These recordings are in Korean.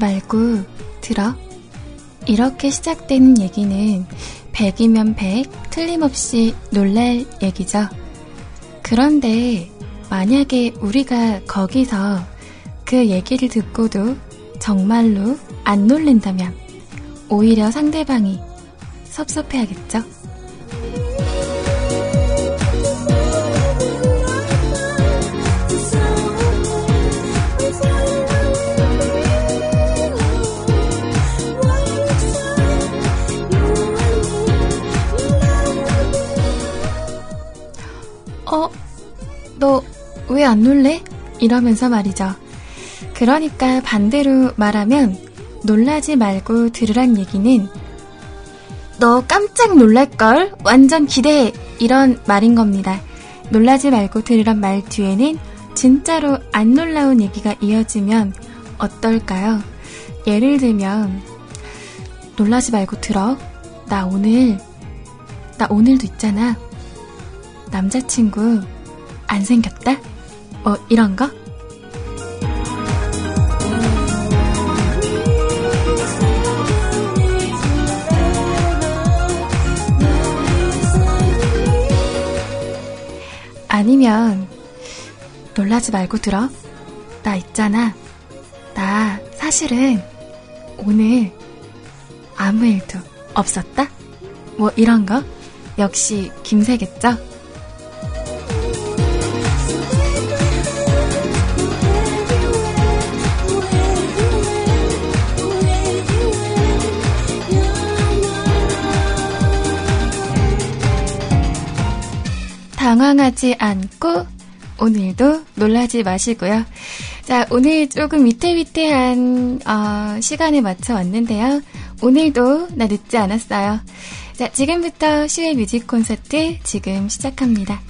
말고 들어. 이렇게 시작되는 얘기는 100이면 100, 틀림없이 놀랄 얘기죠. 그런데 만약에 우리가 거기서 그 얘기를 듣고도 정말로 안 놀랜다면 오히려 상대방이 섭섭해하겠죠? 안 놀래? 이러면서 말이죠. 그러니까 반대로 말하면 놀라지 말고 들으란 얘기는 너 깜짝 놀랄걸? 완전 기대해! 이런 말인 겁니다. 놀라지 말고 들으란 말 뒤에는 진짜로 안 놀라운 얘기가 이어지면 어떨까요? 예를 들면, 놀라지 말고 들어. 나 오늘, 나 오늘도 있잖아. 남자친구 안 생겼다? 어, 거? 아니면 놀라지 말고 들어. 나 있잖아. 나 사실은 오늘 아무 일도 없었다? 뭐 이런 거? 역시 김새겠죠? 당황하지 않고 오늘도 놀라지 마시고요. 자, 오늘 조금 위태위태한 어, 시간에 맞춰 왔는데요. 오늘도 나 늦지 않았어요. 자, 지금부터 슈의 뮤직 콘서트 지금 시작합니다.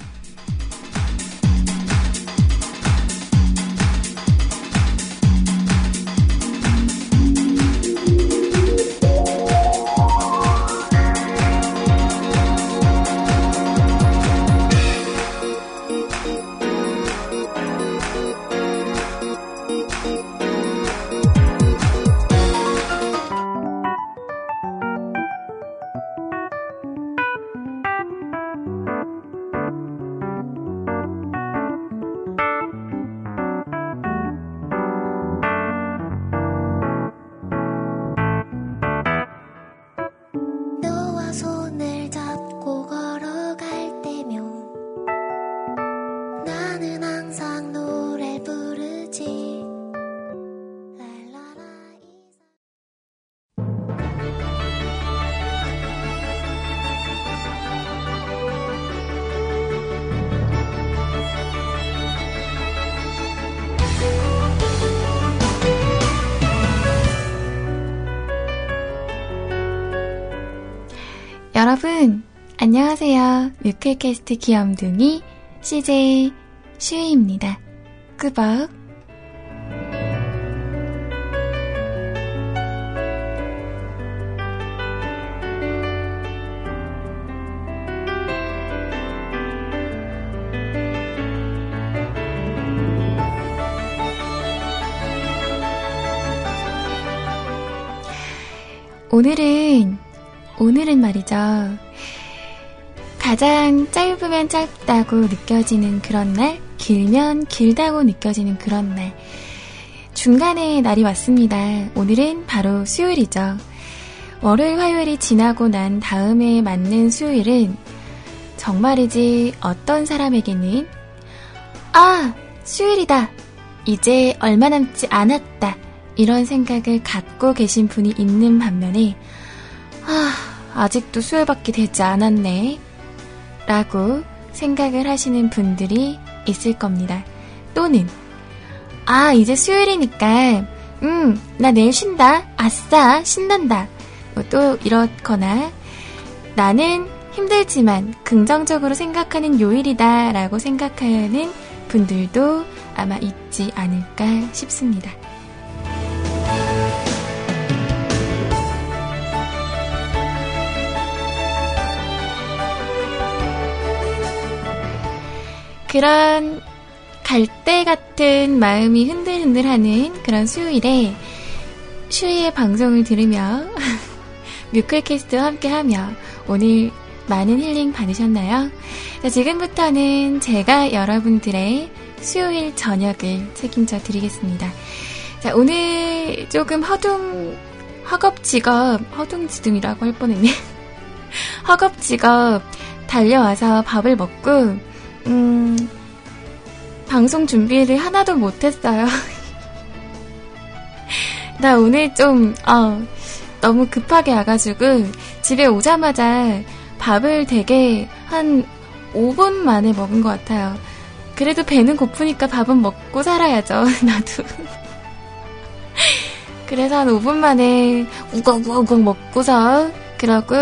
여러분, 안녕하세요. 뮤클캐스트 귀염둥이 CJ 슈이입니다. 꾸벅. 오늘은 오늘은 말이죠. 가장 짧으면 짧다고 느껴지는 그런 날, 길면 길다고 느껴지는 그런 날. 중간에 날이 왔습니다. 오늘은 바로 수요일이죠. 월요일, 화요일이 지나고 난 다음에 맞는 수요일은 정말이지 어떤 사람에게는 아, 수요일이다. 이제 얼마 남지 않았다. 이런 생각을 갖고 계신 분이 있는 반면에 아, 아직도 수요일밖에 되지 않았네. 라고 생각을 하시는 분들이 있을 겁니다. 또는, 아, 이제 수요일이니까, 음, 나 내일 쉰다. 아싸, 신난다. 뭐 또 이렇거나, 나는 힘들지만 긍정적으로 생각하는 요일이다. 라고 생각하는 분들도 아마 있지 않을까 싶습니다. 그런 갈대 같은 마음이 흔들흔들하는 그런 수요일에 슈이의 방송을 들으며 뮤클캐스트와 함께하며 오늘 많은 힐링 받으셨나요? 자, 지금부터는 제가 여러분들의 수요일 저녁을 책임져 드리겠습니다. 자, 오늘 조금 허둥, 허겁지겁, 허둥지둥이라고 할 뻔했네. 허겁지겁 달려와서 밥을 먹고, 음, 방송 준비를 하나도 못했어요. 나 오늘 좀, 어, 너무 급하게 와가지고, 집에 오자마자 밥을 되게 한 5분 만에 먹은 것 같아요. 그래도 배는 고프니까 밥은 먹고 살아야죠, 나도. 그래서 한 5분 만에 우걱우걱 먹고서, 그러고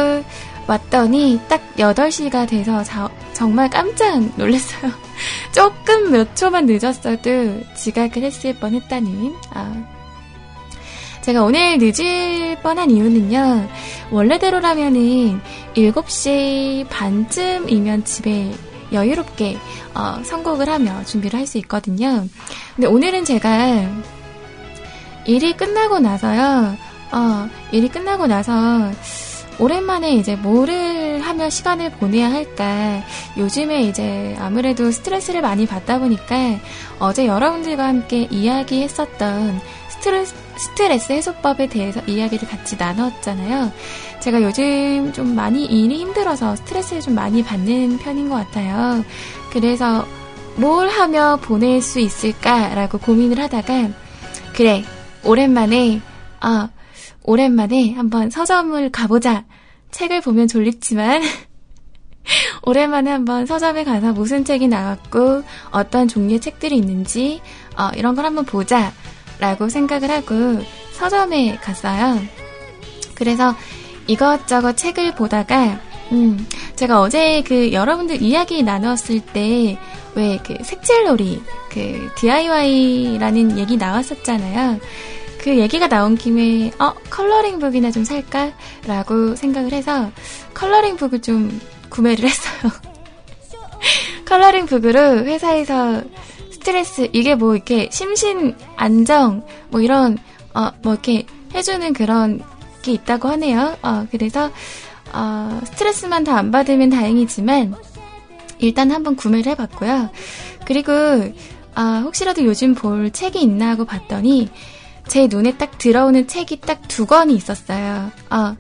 왔더니 딱 8시가 돼서 자, 정말 깜짝 놀랐어요. 조금 몇 초만 늦었어도 지각을 했을 뻔 했다는, 아. 제가 오늘 늦을 뻔한 이유는요, 원래대로라면은 7시 반쯤이면 집에 여유롭게 어, 선곡을 하며 준비를 할 수 있거든요. 근데 오늘은 제가 일이 끝나고 나서요, 어, 일이 끝나고 나서 오랜만에 이제 뭐를 하며 시간을 보내야 할까. 요즘에 이제 아무래도 스트레스를 많이 받다 보니까 어제 여러분들과 함께 이야기했었던 스트레스, 스트레스 해소법에 대해서 이야기를 같이 나눴잖아요. 제가 요즘 좀 많이 일이 힘들어서 스트레스를 좀 많이 받는 편인 것 같아요. 그래서 뭘 하며 보낼 수 있을까라고 고민을 하다가, 그래, 오랜만에, 아, 오랜만에 한번 서점을 가보자. 책을 보면 졸립지만, 오랜만에 한번 서점에 가서 무슨 책이 나왔고, 어떤 종류의 책들이 있는지, 어, 이런 걸 한번 보자. 라고 생각을 하고 서점에 갔어요. 그래서 이것저것 책을 보다가 음, 제가 어제 그 여러분들 이야기 나눴을 때 왜 그 색칠놀이 그 DIY라는 얘기 나왔었잖아요. 그 얘기가 나온 김에 어 coloring book이나 좀 살까라고 생각을 해서 coloring book을 좀 구매를 했어요. 컬러링 북으로 회사에서 스트레스 이게 뭐 이렇게 심신 안정 뭐 이런 어 뭐 이렇게 해주는 그런 게 있다고 하네요. 어 그래서 어 스트레스만 더안 받으면 다행이지만 일단 한번 구매를 해봤고요. 그리고 아 혹시라도 요즘 볼 책이 있나 하고 봤더니 제 눈에 딱 들어오는 책이 딱 두 권이 있었어요. 어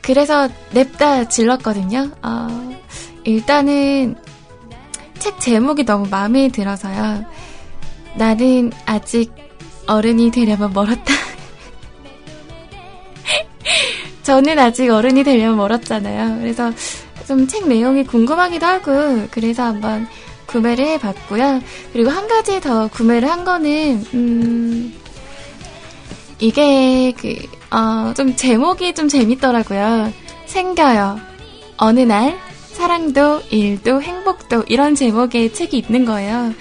그래서 냅다 질렀거든요. 어 일단은 책 제목이 너무 마음에 들어서요. 나는 아직 어른이 되려면 멀었다. 저는 아직 어른이 되려면 멀었잖아요. 그래서 좀 책 내용이 궁금하기도 하고, 그래서 한번 구매를 해봤고요. 그리고 한 가지 더 구매를 한 거는, 음, 이게 그, 어, 좀 제목이 좀 재밌더라고요. 생겨요. 어느 날 사랑도, 일도, 행복도 이런 제목의 책이 있는 거예요.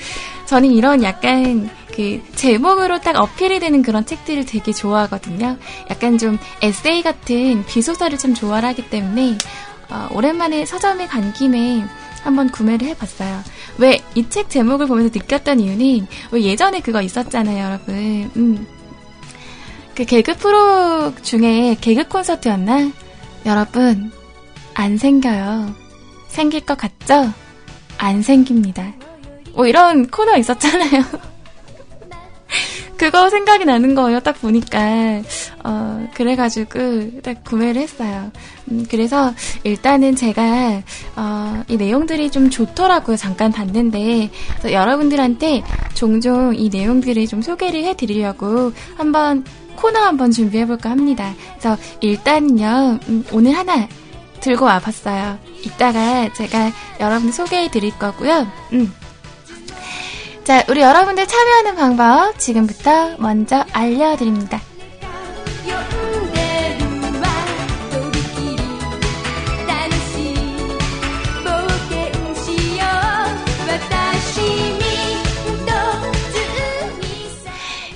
저는 이런 약간 그 제목으로 딱 어필이 되는 그런 책들을 되게 좋아하거든요. 약간 좀 에세이 같은 비소설을 좀 좋아하기 때문에 어, 오랜만에 서점에 간 김에 한번 구매를 해봤어요. 왜 이 책 제목을 보면서 느꼈던 이유는 왜 예전에 그거 있었잖아요, 여러분. 음. 그 개그 프로 중에 개그 콘서트였나? 여러분 안 생겨요. 생길 것 같죠? 안 생깁니다. 뭐 이런 코너 있었잖아요. 그거 생각이 나는 거예요. 딱 보니까. 어, 그래가지고 딱 구매를 했어요. 음, 그래서 일단은 제가, 어, 이 내용들이 좀 좋더라고요. 잠깐 봤는데. 여러분들한테 종종 이 내용들을 좀 소개를 해드리려고 한번 코너 한번 준비해볼까 합니다. 그래서 일단은요, 음, 오늘 하나 들고 와봤어요. 이따가 제가 여러분들 소개해 드릴 거고요. 음. 자, 우리 여러분들 참여하는 방법 지금부터 먼저 알려드립니다.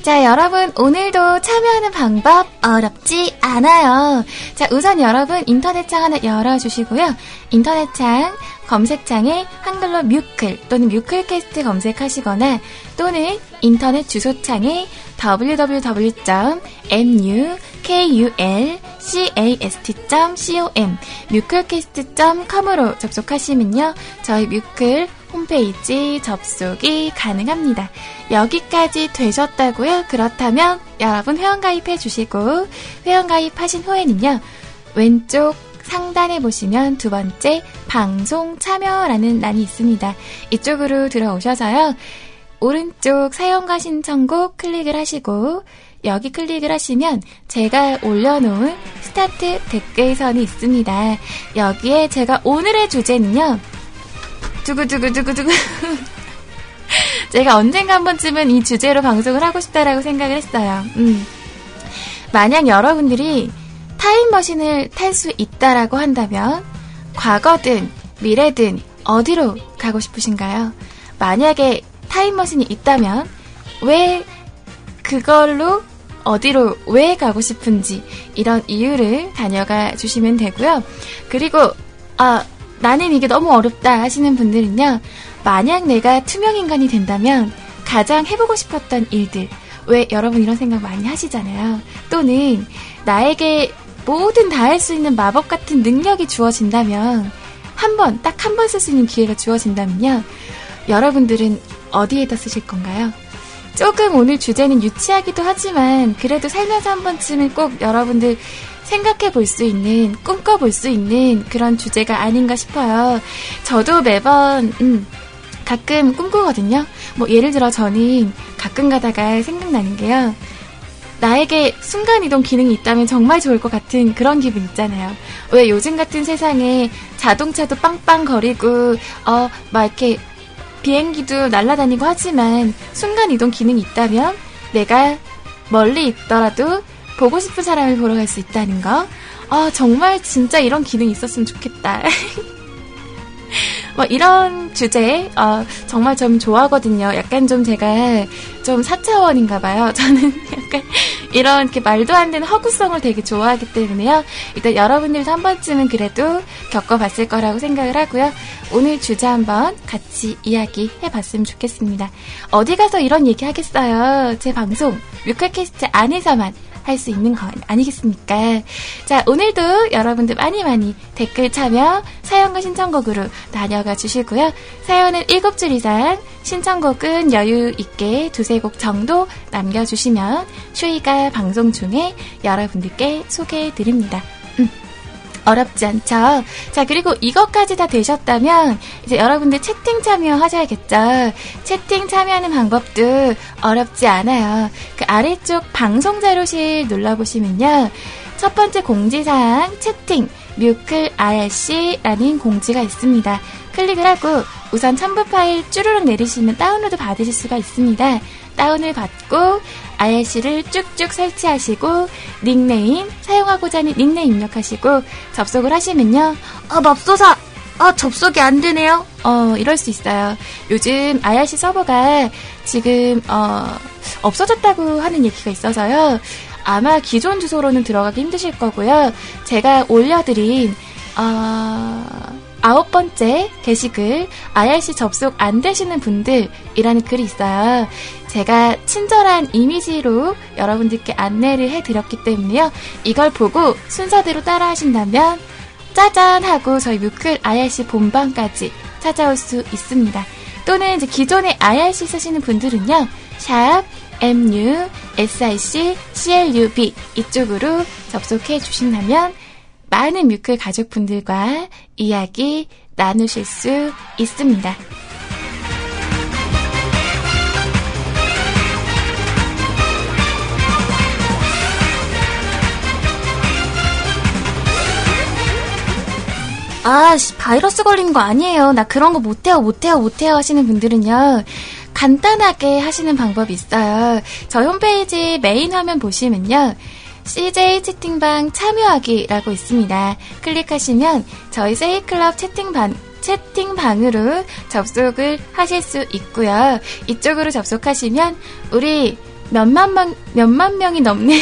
자, 여러분, 오늘도 참여하는 방법 어렵지 않아요. 자, 우선 여러분 인터넷 창 하나 열어주시고요. 인터넷 창 검색창에 한글로 뮤클 또는 뮤클캐스트 검색하시거나 또는 인터넷 주소창에 www.mukulcast.com 뮤클캐스트.com으로 접속하시면요. 저희 뮤클 홈페이지 접속이 가능합니다. 여기까지 되셨다고요? 그렇다면 여러분 회원가입해 주시고 회원가입하신 후에는요. 왼쪽 상단에 보시면 두 번째 방송 참여라는 란이 있습니다. 이쪽으로 들어오셔서요. 오른쪽 사용과 신청곡 클릭을 하시고 여기 클릭을 하시면 제가 올려놓은 스타트 댓글선이 있습니다. 여기에 제가 오늘의 주제는요. 두구두구두구두구 제가 언젠가 한 번쯤은 이 주제로 방송을 하고 싶다라고 생각을 했어요. 음. 만약 여러분들이 타임머신을 탈 수 있다라고 한다면 과거든 미래든 어디로 가고 싶으신가요? 만약에 타임머신이 있다면 왜 그걸로 어디로 왜 가고 싶은지 이런 이유를 다녀가 주시면 되고요. 그리고 아 나는 이게 너무 어렵다 하시는 분들은요. 만약 내가 투명인간이 된다면 가장 해보고 싶었던 일들 왜 여러분 이런 생각 많이 하시잖아요. 또는 나에게 뭐든 다 할 수 있는 마법 같은 능력이 주어진다면 한 번, 딱 한 번 쓸 수 있는 기회가 주어진다면요. 여러분들은 어디에다 쓰실 건가요? 조금 오늘 주제는 유치하기도 하지만 그래도 살면서 한 번쯤은 꼭 여러분들 생각해 볼 수 있는, 꿈꿔 볼 수 있는 그런 주제가 아닌가 싶어요. 저도 매번, 음, 가끔 꿈꾸거든요. 뭐, 예를 들어 저는 가끔 가다가 생각나는 게요. 나에게 순간이동 기능이 있다면 정말 좋을 것 같은 그런 기분 있잖아요. 왜 요즘 같은 세상에 자동차도 빵빵 거리고, 어, 막 이렇게 비행기도 날아다니고 하지만 순간이동 기능이 있다면 내가 멀리 있더라도 보고 싶은 사람을 보러 갈 수 있다는 거. 아, 정말 진짜 이런 기능이 있었으면 좋겠다. 뭐 이런 주제 어, 정말 좀 좋아하거든요. 약간 좀 제가 좀 사차원인가 봐요. 저는 약간 이런 이렇게 말도 안 되는 허구성을 되게 좋아하기 때문에요. 일단 여러분들도 한 번쯤은 그래도 겪어봤을 거라고 생각을 하고요. 오늘 주제 한번 같이 이야기 해 봤으면 좋겠습니다. 어디 가서 이런 얘기 하겠어요. 제 방송 뮤클캐스트 안에서만 할 수 있는 거 아니겠습니까? 자, 오늘도 여러분들 많이 많이 댓글 참여, 사연과 신청곡으로 다녀가 주시고요. 사연은 7줄 이상, 신청곡은 여유 있게 두세 곡 정도 남겨주시면 슈이가 방송 중에 여러분들께 소개해 드립니다. 어렵지 않죠? 자, 그리고 이것까지 다 되셨다면 이제 여러분들 채팅 참여하셔야겠죠? 채팅 참여하는 방법도 어렵지 않아요. 그 아래쪽 방송 자료실 눌러보시면요. 첫 번째 공지사항 채팅 뮤클 RC라는 공지가 있습니다. 클릭을 하고 우선 첨부 파일 쭈르륵 내리시면 다운로드 받으실 수가 있습니다. 다운을 받고 IRC를 쭉쭉 설치하시고 닉네임 사용하고자 하는 닉네임 입력하시고 접속을 하시면요. 어 맙소사 아, 접속이 안 되네요. 어, 이럴 수 있어요. 요즘 IRC 서버가 지금, 어, 없어졌다고 하는 얘기가 있어서요. 아마 기존 주소로는 들어가기 힘드실 거고요. 제가 올려드린, 어, 아홉 번째 게시글 IRC 접속 안 되시는 분들이라는 글이 있어요. 제가 친절한 이미지로 여러분들께 안내를 해드렸기 때문에요. 이걸 보고 순서대로 따라 하신다면 짜잔 하고 저희 뮤클 IRC 본방까지 찾아올 수 있습니다. 또는 이제 기존에 IRC 쓰시는 분들은요. 샵 MU, SIC, CLUB 이쪽으로 접속해 주신다면 많은 뮤클 가족분들과 이야기 나누실 수 있습니다. 아, 바이러스 걸린 거 아니에요. 나 그런 거 못해요, 못해요, 못해요 하시는 분들은요. 간단하게 하시는 방법이 있어요. 저희 홈페이지 메인 화면 보시면요. CJ 채팅방 참여하기라고 있습니다. 클릭하시면 저희 세이클럽 채팅방 채팅방으로 접속을 하실 수 있고요. 이쪽으로 접속하시면 우리 몇만 명, 몇만 명이 넘는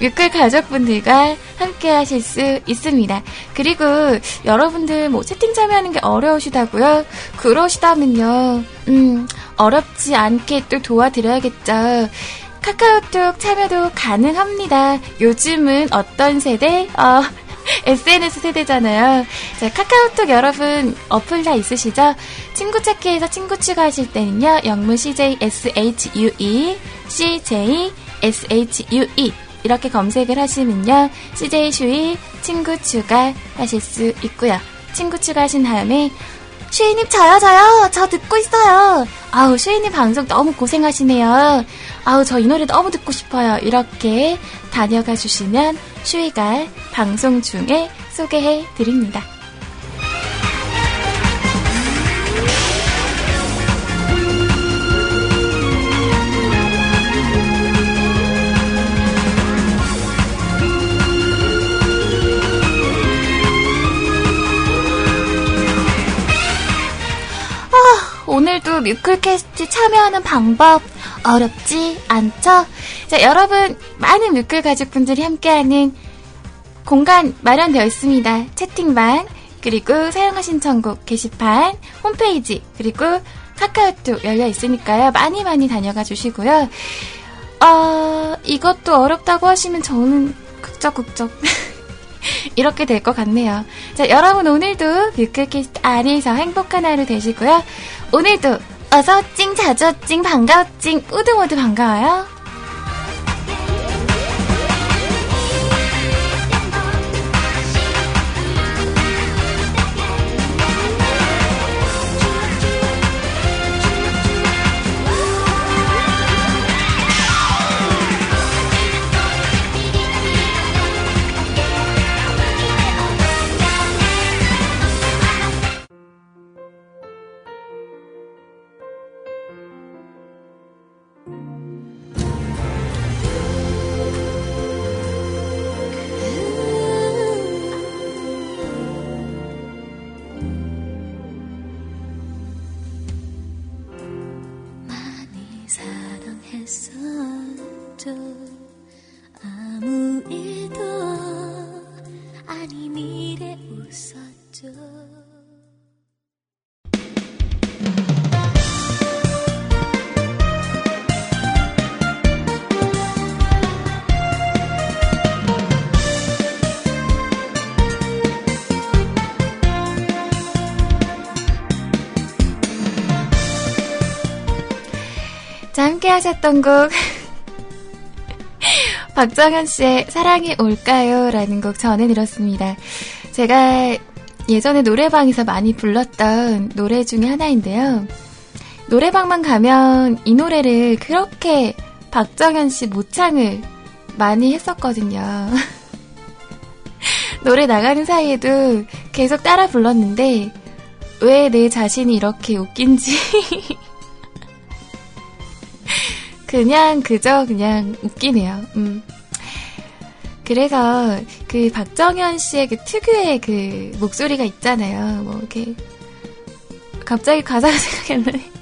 뮤클 가족분들과 함께 하실 수 있습니다. 그리고 여러분들 뭐 채팅 참여하는 게 어려우시다고요? 그러시다면요, 음, 어렵지 않게 또 도와드려야겠죠. 카카오톡 참여도 가능합니다. 요즘은 어떤 세대? 어, SNS 세대잖아요. 자, 카카오톡 여러분 어플 다 있으시죠? 친구 찾기에서 친구 추가하실 때는요. 영문 CJ SHUE CJ SHUE 이렇게 검색을 하시면요. CJ 슈이 친구 추가 하실 수 있고요. 친구 추가하신 다음에 슈이님 저요 저요 저 듣고 있어요. 아우 슈이님 방송 너무 고생하시네요. 아우 저 이 노래 너무 듣고 싶어요. 이렇게 다녀가 주시면 슈이가 방송 중에 소개해 드립니다. 오늘도 뮤클캐스트 참여하는 방법 어렵지 않죠? 자, 여러분, 많은 뮤클 가족분들이 함께하는 공간 마련되어 있습니다. 채팅방, 그리고 사용하 신청곡 게시판, 홈페이지, 그리고 카카오톡 열려 있으니까요. 많이 많이 다녀가 주시고요. 어, 이것도 어렵다고 하시면 저는 극적극적. 이렇게 될 것 같네요. 자, 여러분 오늘도 뮤클캐스트 안에서 행복한 하루 되시고요. 오늘도 어서 찡, 자주 찡, 반가워 찡, 모두 모두 반가워요. 하셨던 곡 박정현 씨의 사랑이 올까요? 라는 곡 전해드렸습니다. 제가 예전에 노래방에서 많이 불렀던 노래 중에 하나인데요. 노래방만 가면 이 노래를 그렇게 박정현 씨 모창을 많이 했었거든요. 노래 나가는 사이에도 계속 따라 불렀는데 왜 내 자신이 이렇게 웃긴지 그냥 그저 그냥 웃기네요. 음. 그래서 그 박정현 씨의 그 특유의 그 목소리가 있잖아요. 뭐 이렇게 갑자기 가사가 나네.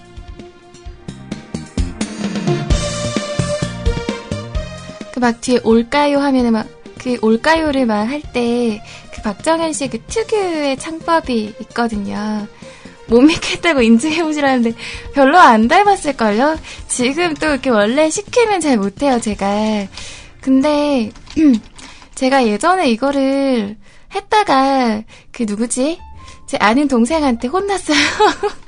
그 막 뒤에 올까요 하면은 막 그 올까요를 막 할 때 그 박정현 씨의 그 특유의 창법이 있거든요. 못 믿겠다고 인증해보시라는데 별로 안 닮았을걸요? 지금 또 이렇게 원래 시키면 잘 못해요, 제가. 근데, 제가 예전에 이거를 했다가, 그 누구지? 제 아는 동생한테 혼났어요.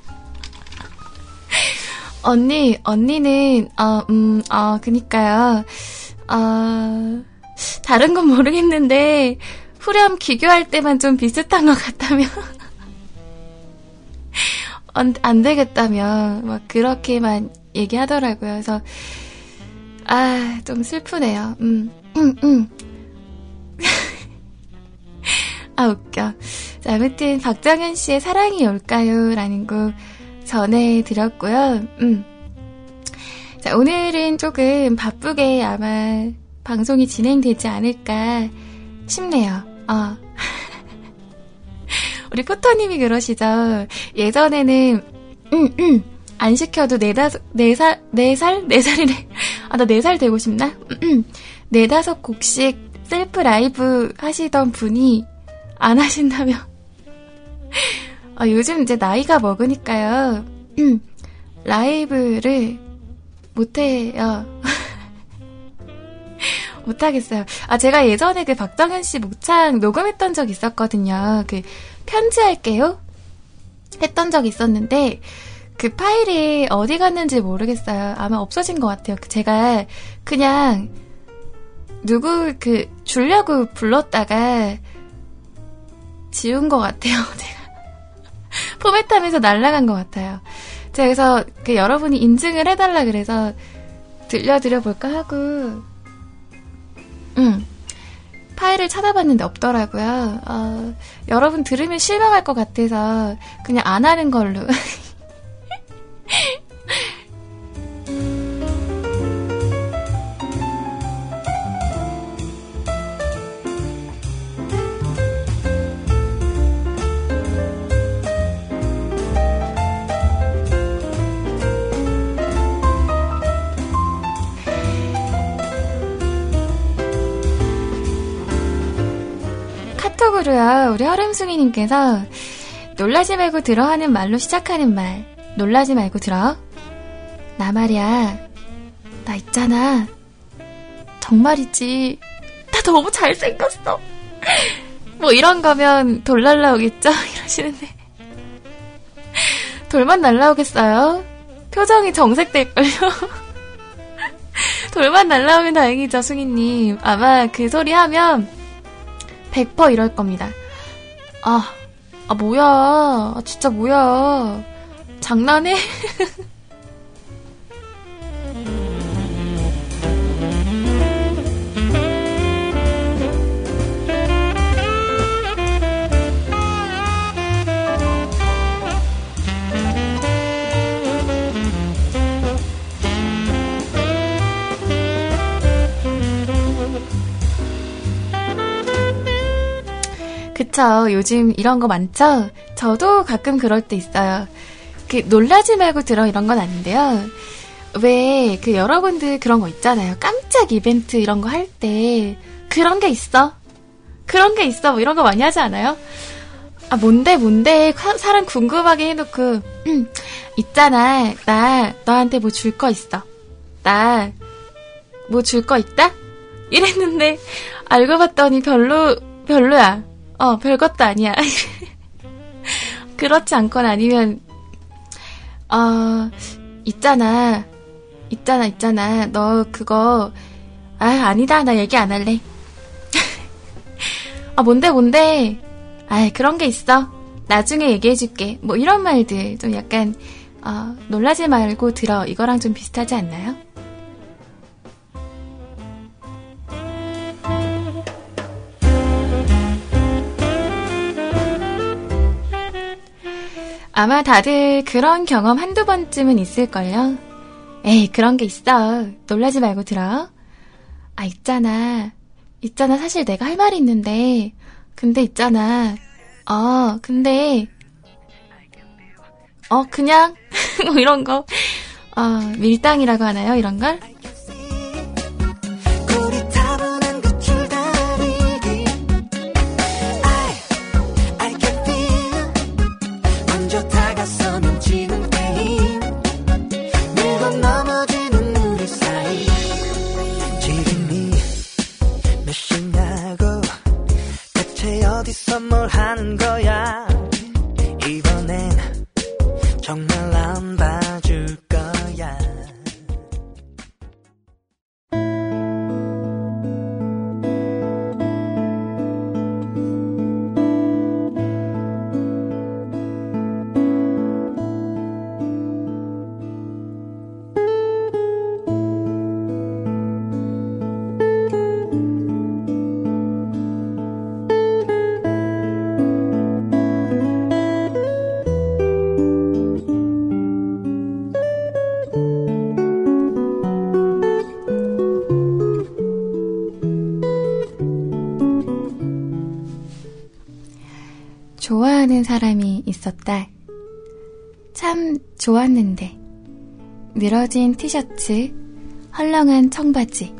언니, 언니는, 어, 음, 어, 그니까요. 어, 다른 건 모르겠는데, 후렴 기교할 때만 좀 비슷한 것 같다며. 안, 안 되겠다며 막 그렇게만 얘기하더라고요. 그래서 아, 좀 슬프네요. 음, 음, 음. 아, 웃겨. 자, 아무튼, 박정현 씨의 사랑이 올까요? 라는 곡 전해드렸고요. 음. 자, 오늘은 조금 바쁘게 아마 방송이 진행되지 않을까 싶네요. 어. 우리 포터님이 그러시죠. 예전에는 음, 음, 안 시켜도 네다, 네 살, 네 살? 네 살이래. 아, 나 4살 되고 싶나? 네다섯 곡씩 셀프 라이브 하시던 분이 안 하신다면. 아, 요즘 이제 나이가 먹으니까요. 라이브를 못해요. 못하겠어요. 아, 제가 예전에 그 박정현 씨 목창 녹음했던 적 있었거든요. 그 편지할게요? 했던 적 있었는데, 그 파일이 어디 갔는지 모르겠어요. 아마 없어진 것 같아요. 제가 그냥 누구 그 주려고 불렀다가 지운 것 같아요. 제가 포맷하면서 날라간 것 같아요. 제가 그래서 그 여러분이 인증을 해달라 그래서 들려드려 볼까 하고 음 파일을 찾아봤는데 없더라고요. 어, 여러분 들으면 실망할 것 같아서 그냥 안 하는 걸로. 우리 허름숭이님께서 놀라지 말고 들어 하는 말로 시작하는 말. 놀라지 말고 들어. 나 말이야. 나 있잖아. 정말이지. 나 너무 잘생겼어. 뭐 이런 거면 돌 날라오겠죠? 이러시는데. 돌만 날라오겠어요? 표정이 정색될걸요? 돌만 날라오면 다행이죠, 승희님. 아마 그 소리 하면 100% 이럴 겁니다. 아, 아, 뭐야. 아, 진짜 뭐야. 장난해? 그쵸. 요즘 이런 거 많죠? 저도 가끔 그럴 때 있어요. 그, 놀라지 말고 들어 이런 건 아닌데요. 왜, 그, 여러분들 그런 거 있잖아요. 깜짝 이벤트 이런 거 할 때, 그런 게 있어. 그런 게 있어. 뭐 이런 거 많이 하지 않아요? 아, 뭔데, 뭔데, 사람 궁금하게 해놓고, 음, 있잖아. 나, 너한테 뭐 줄 거 있어. 나, 뭐 줄 거 있다? 이랬는데, 알고 봤더니 별로, 별로야. 어, 별것도 아니야. 그렇지 않거나 아니면, 어, 있잖아. 있잖아, 있잖아. 너 그거, 아, 아니다. 나 얘기 안 할래. 아, 뭔데, 뭔데. 아, 그런 게 있어. 나중에 얘기해줄게. 뭐 이런 말들 좀 약간, 어, 놀라지 말고 들어. 이거랑 좀 비슷하지 않나요? 아마 다들 그런 경험 한두 번쯤은 있을걸요? 에이, 그런 게 있어. 놀라지 말고 들어. 아, 있잖아. 있잖아. 사실 내가 할 말이 있는데. 근데 있잖아. 어, 근데. 어, 그냥. 뭐 이런 거. 어, 밀당이라고 하나요? 이런 걸? 어디서 뭘 하는 거야 사람이 있었다. 참 좋았는데. 늘어진 티셔츠, 헐렁한 청바지.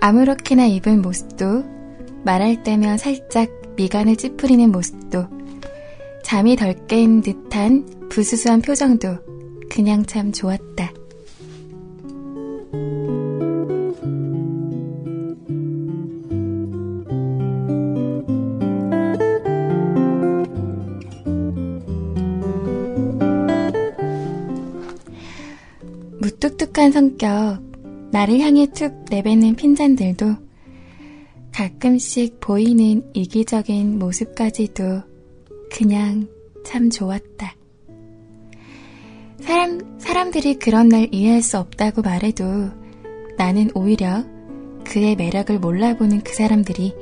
아무렇게나 입은 모습도 말할 때면 살짝 미간을 찌푸리는 모습도 잠이 덜 깬 듯한 부수수한 표정도 그냥 참 좋았다. 무뚝뚝한 성격, 나를 향해 툭 내뱉는 핀잔들도 가끔씩 보이는 이기적인 모습까지도 그냥 참 좋았다. 사람, 사람들이 그런 날 이해할 수 없다고 말해도 나는 오히려 그의 매력을 몰라보는 그 사람들이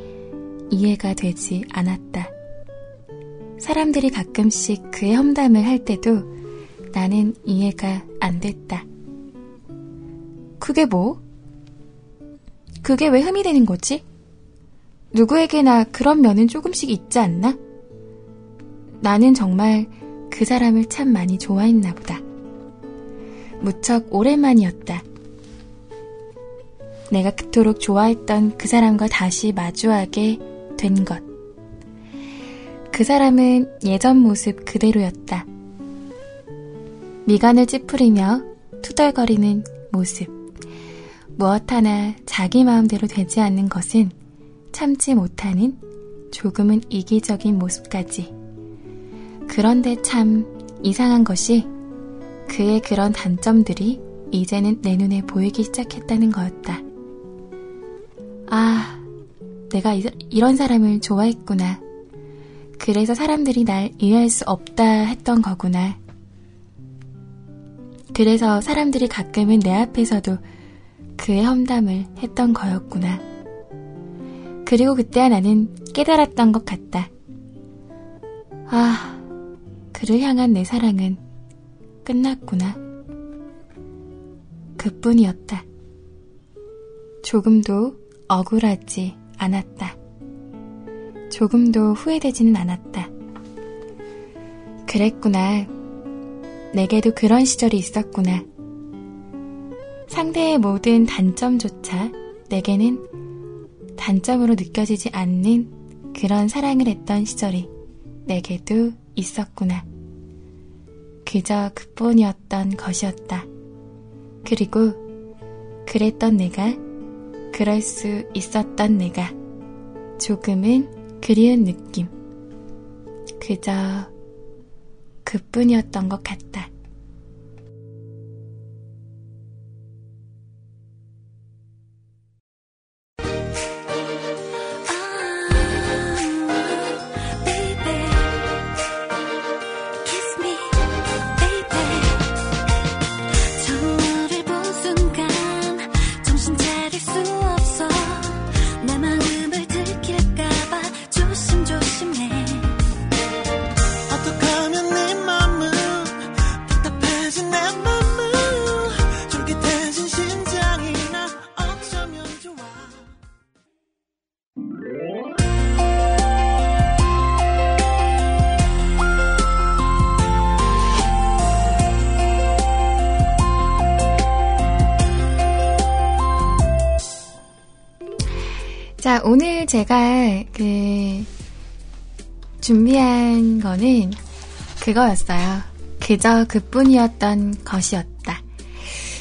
이해가 되지 않았다. 사람들이 가끔씩 그의 험담을 할 때도 나는 이해가 안 됐다. 그게 뭐? 그게 왜 흠이 되는 거지? 누구에게나 그런 면은 조금씩 있지 않나? 나는 정말 그 사람을 참 많이 좋아했나 보다. 무척 오랜만이었다. 내가 그토록 좋아했던 그 사람과 다시 마주하게 된 것. 그 사람은 예전 모습 그대로였다. 미간을 찌푸리며 투덜거리는 모습. 무엇 하나 자기 마음대로 되지 않는 것은 참지 못하는 조금은 이기적인 모습까지. 그런데 참 이상한 것이 그의 그런 단점들이 이제는 내 눈에 보이기 시작했다는 거였다. 아, 내가 이, 이런 사람을 좋아했구나. 그래서 사람들이 날 이해할 수 없다 했던 거구나. 그래서 사람들이 가끔은 내 앞에서도 그의 험담을 했던 거였구나. 그리고 그때야 나는 깨달았던 것 같다. 아, 그를 향한 내 사랑은 끝났구나. 그뿐이었다. 조금도 억울하지 않았다. 조금도 후회되지는 않았다. 그랬구나. 내게도 그런 시절이 있었구나. 상대의 모든 단점조차 내게는 단점으로 느껴지지 않는 그런 사랑을 했던 시절이 내게도 있었구나. 그저 그뿐이었던 것이었다. 그리고 그랬던 내가, 그럴 수 있었던 내가, 조금은 그리운 느낌. 그저 그뿐이었던 것 같다. 제가 그 준비한 거는 그거였어요. 그저 그뿐이었던 것이었다.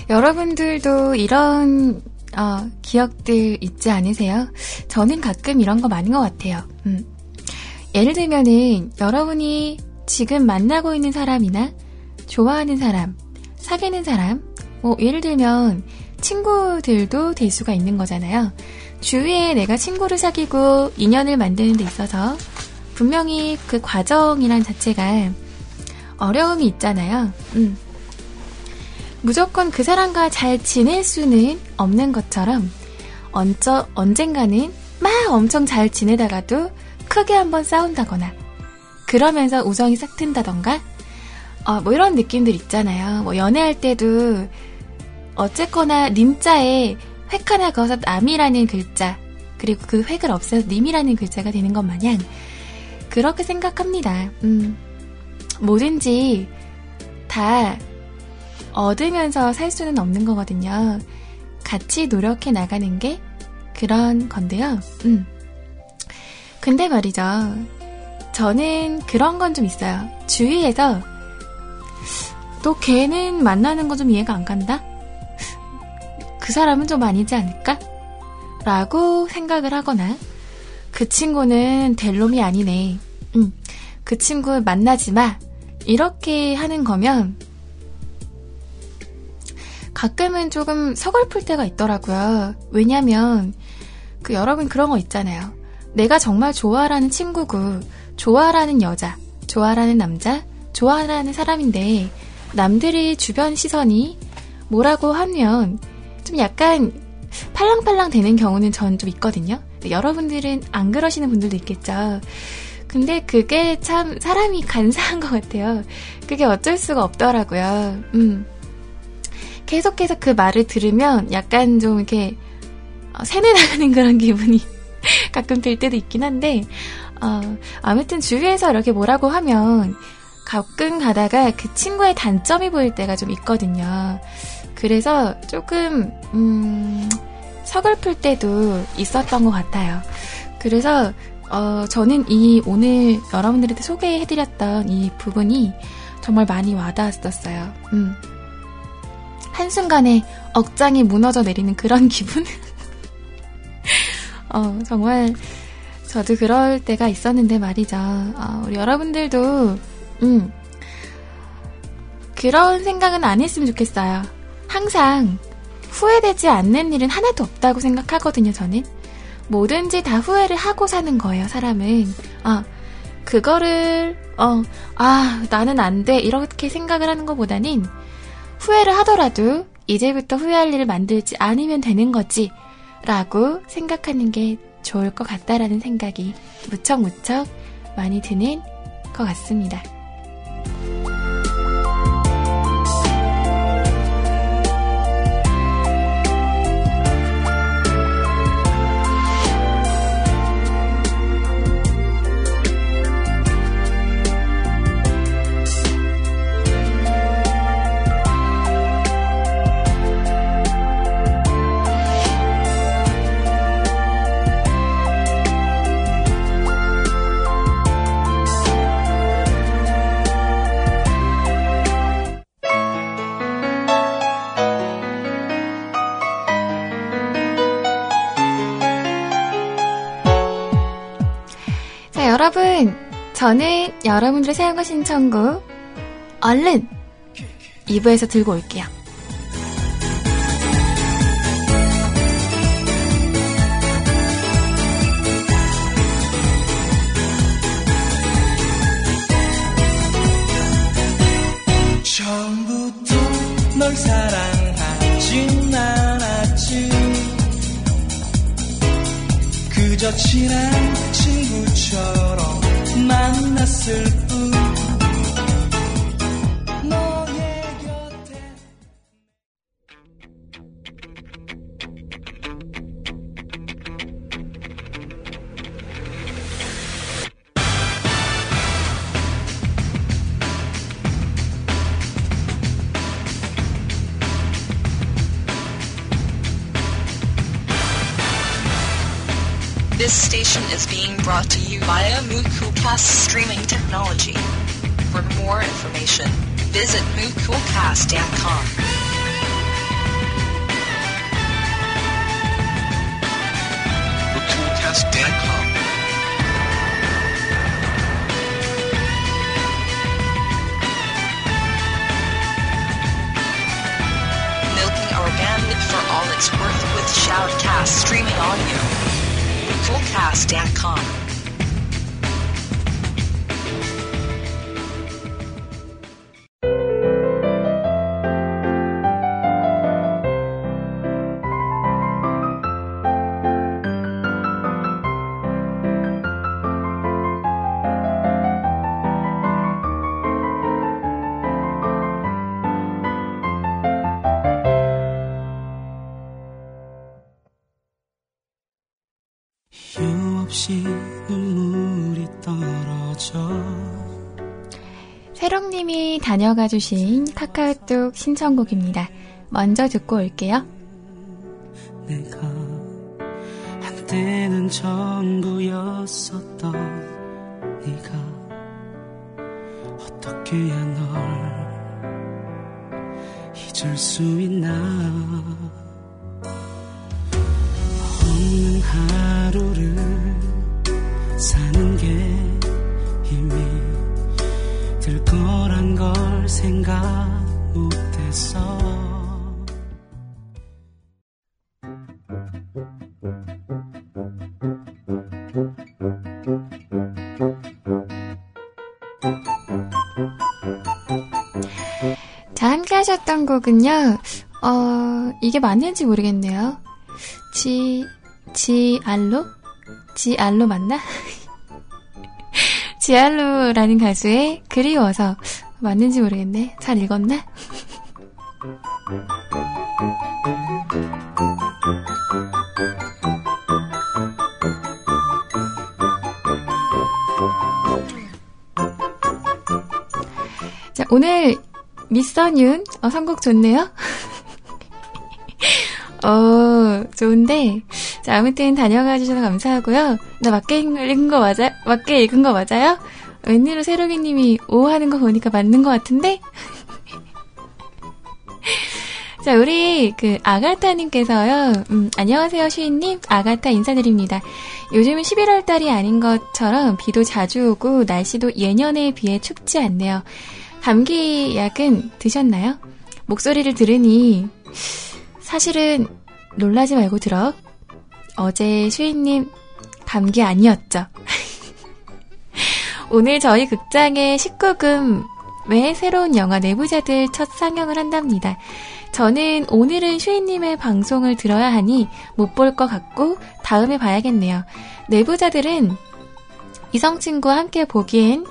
여러분들도 이런 어, 기억들 있지 않으세요? 저는 가끔 이런 거 많은 것 같아요. 음. 예를 들면은 여러분이 지금 만나고 있는 사람이나 좋아하는 사람, 사귀는 사람, 뭐 예를 들면 친구들도 될 수가 있는 거잖아요. 주위에 내가 친구를 사귀고 인연을 만드는 데 있어서 분명히 그 과정이란 자체가 어려움이 있잖아요. 음. 무조건 그 사람과 잘 지낼 수는 없는 것처럼 언저, 언젠가는 막 엄청 잘 지내다가도 크게 한번 싸운다거나 그러면서 우정이 싹 튼다던가 어, 뭐 이런 느낌들 있잖아요. 뭐 연애할 때도 어쨌거나 님자에 획 하나 그어서 남이라는 글자, 그리고 그 획을 없애서 님이라는 글자가 되는 것 마냥 그렇게 생각합니다. 음, 뭐든지 다 얻으면서 살 수는 없는 거거든요. 같이 노력해 나가는 게 그런 건데요. 음. 근데 말이죠. 저는 그런 건 좀 있어요. 주위에서 또 걔는 만나는 거 좀 이해가 안 간다? 그 사람은 좀 아니지 않을까? 라고 생각을 하거나 그 친구는 될 놈이 아니네. 음, 그 친구 만나지 마. 이렇게 하는 거면 가끔은 조금 서글플 때가 있더라고요. 왜냐면 그 여러분 그런 거 있잖아요. 내가 정말 좋아하는 친구고 좋아라는 여자, 좋아라는 남자, 좋아라는 사람인데 남들이 주변 시선이 뭐라고 하면 좀 약간 팔랑팔랑 되는 경우는 전 좀 있거든요. 여러분들은 안 그러시는 분들도 있겠죠. 근데 그게 참 사람이 간사한 것 같아요. 그게 어쩔 수가 없더라고요. 음. 계속해서 그 말을 들으면 약간 좀 이렇게 어, 세뇌 나가는 그런 기분이 가끔 들 때도 있긴 한데, 어, 아무튼 주위에서 이렇게 뭐라고 하면 가끔 가다가 그 친구의 단점이 보일 때가 좀 있거든요. 그래서 조금, 음, 서글플 때도 있었던 것 같아요. 그래서, 어, 저는 이 오늘 여러분들한테 소개해드렸던 이 부분이 정말 많이 와닿았었어요. 음. 한순간에 억장이 무너져 내리는 그런 기분? 어, 정말 저도 그럴 때가 있었는데 말이죠. 어, 우리 여러분들도 음, 그런 생각은 안 했으면 좋겠어요. 항상 후회되지 않는 일은 하나도 없다고 생각하거든요, 저는. 뭐든지 다 후회를 하고 사는 거예요, 사람은. 아, 그거를, 어, 아, 나는 안 돼. 이렇게 생각을 하는 것보다는 후회를 하더라도 이제부터 후회할 일을 만들지 않으면 되는 거지. 라고 생각하는 게 좋을 것 같다라는 생각이 무척무척 많이 드는 것 같습니다. 여러분, 저는 여러분들의 사용과 신청곡 얼른 2부에서 들고 올게요. 처음부터 널 사랑하진 않았지 그저 친한 친구처럼 만났을 뿐 visit movecoolcast.com. 다녀가 주신 카카오톡 신청곡입니다. 먼저 듣고 올게요. 내가 한때는 전부였었던 네가 어떻게 널 잊을 수 있나 없는 하루를 사는 게 생각 못했어 자, 함께 하셨던 곡은요, 어, 이게 맞는지 모르겠네요. 지, 지알로? 지알로 맞나? 지알로라는 가수의 그리워서 맞는지 모르겠네. 잘 읽었나? 자, 오늘 미선윤 어, 선곡 좋네요. 어, 좋은데. 자, 아무튼 다녀가 주셔서 감사하고요. 나 맞게 읽은 거 맞아, 맞게 읽은 거 맞아요? 웬일로 세로기 님이 오 하는 거 보니까 맞는 것 같은데? 자, 우리 그 아가타님께서요. 음, 안녕하세요, 시인님. 아가타 인사드립니다. 요즘은 11월 달이 아닌 것처럼 비도 자주 오고 날씨도 예년에 비해 춥지 않네요. 감기 약은 드셨나요? 목소리를 들으니 사실은 놀라지 말고 들어. 어제 슈이님 감기 아니었죠? 오늘 저희 극장의 19금의 새로운 영화 내부자들 첫 상영을 한답니다. 저는 오늘은 슈이님의 방송을 들어야 하니 못 볼 것 같고 다음에 봐야겠네요. 내부자들은 이성 친구와 함께 보기엔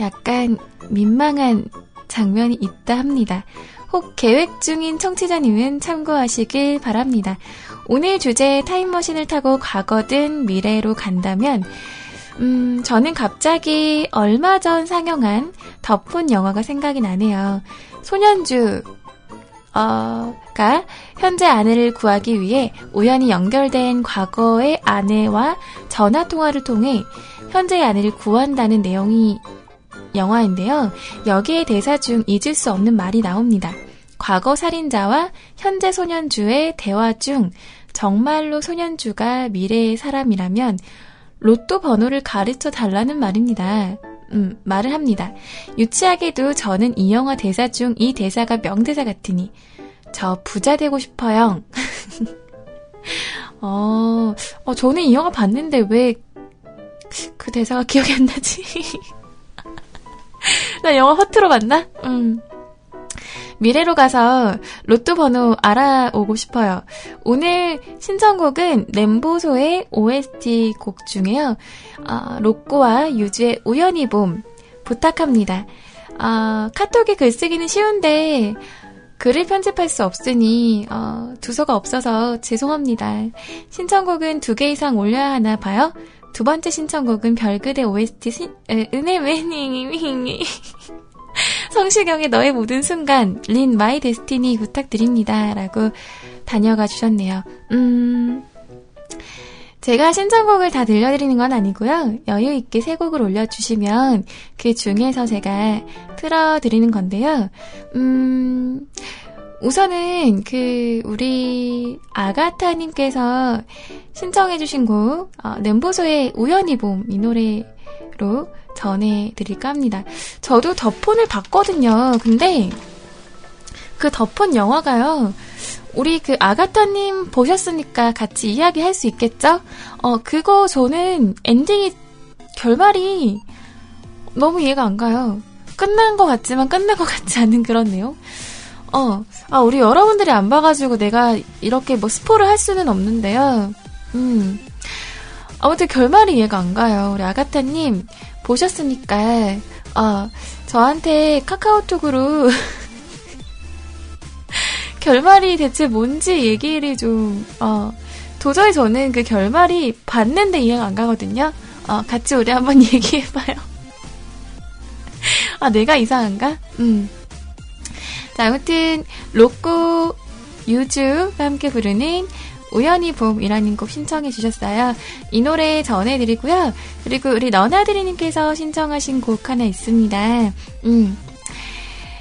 약간 민망한 장면이 있다 합니다. 혹 계획 중인 청취자님은 참고하시길 바랍니다. 오늘 주제 타임머신을 타고 과거든 미래로 간다면 음, 저는 갑자기 얼마 전 상영한 덮은 영화가 생각이 나네요. 소년주 어,가 현재 아내를 구하기 위해 우연히 연결된 과거의 아내와 전화 통화를 통해 현재의 아내를 구한다는 내용이 영화인데요. 여기에 대사 중 잊을 수 없는 말이 나옵니다. 과거 살인자와 현재 소년주의 대화 중 정말로 소년주가 미래의 사람이라면 로또 번호를 가르쳐 달라는 말입니다. 음, 말을 합니다. 유치하게도 저는 이 영화 대사 중 이 대사가 명대사 같으니 저 부자 되고 싶어요. 어, 어, 저는 이 영화 봤는데 왜 그 대사가 기억이 안 나지? 나 영화 허투루 봤나? 음. 미래로 가서 로또 번호 알아오고 싶어요. 오늘 신청곡은 램보소의 OST 곡 중에요. 어, 로꼬와 유주의 우연히 봄 부탁합니다. 어, 카톡에 글쓰기는 쉬운데 글을 편집할 수 없으니 어, 두서가 없어서 죄송합니다. 신청곡은 두 개 이상 올려야 하나 봐요. 두 번째 신청곡은 별그대 OST 신, 에, 은혜 매닝이 성시경의 너의 모든 순간 린 My Destiny 부탁드립니다. 라고 다녀가 주셨네요. 음, 제가 신청곡을 다 들려드리는 건 아니고요. 여유 있게 세 곡을 올려주시면 그 중에서 제가 틀어드리는 건데요. 음, 우선은 그 우리 아가타님께서 신청해주신 곡 어, 냄보소의 우연히 봄 이 노래 로 전해드릴까 합니다. 저도 더폰을 봤거든요. 근데 그 더폰 영화가요. 우리 그 아가타님 보셨으니까 같이 이야기할 수 있겠죠? 어 그거 저는 엔딩이 결말이 너무 이해가 안 가요. 끝난 것 같지만 끝난 것 같지 않은 그런 내용. 어, 아, 우리 여러분들이 안 봐가지고 내가 이렇게 뭐 스포를 할 수는 없는데요. 음. 아무튼 결말이 이해가 안 가요. 우리 아가타님, 보셨으니까, 어, 저한테 카카오톡으로 결말이 대체 뭔지 얘기를 좀, 어, 도저히 저는 그 결말이 봤는데 이해가 안 가거든요. 어, 같이 우리 한번 얘기해봐요. 아, 내가 이상한가? 음. 자, 아무튼, 로꼬 유주가 함께 부르는 우연히 봄이라는 곡 신청해 주셨어요. 이 노래 전해드리고요. 그리고 우리 너나드리님께서 신청하신 곡 하나 있습니다. 음.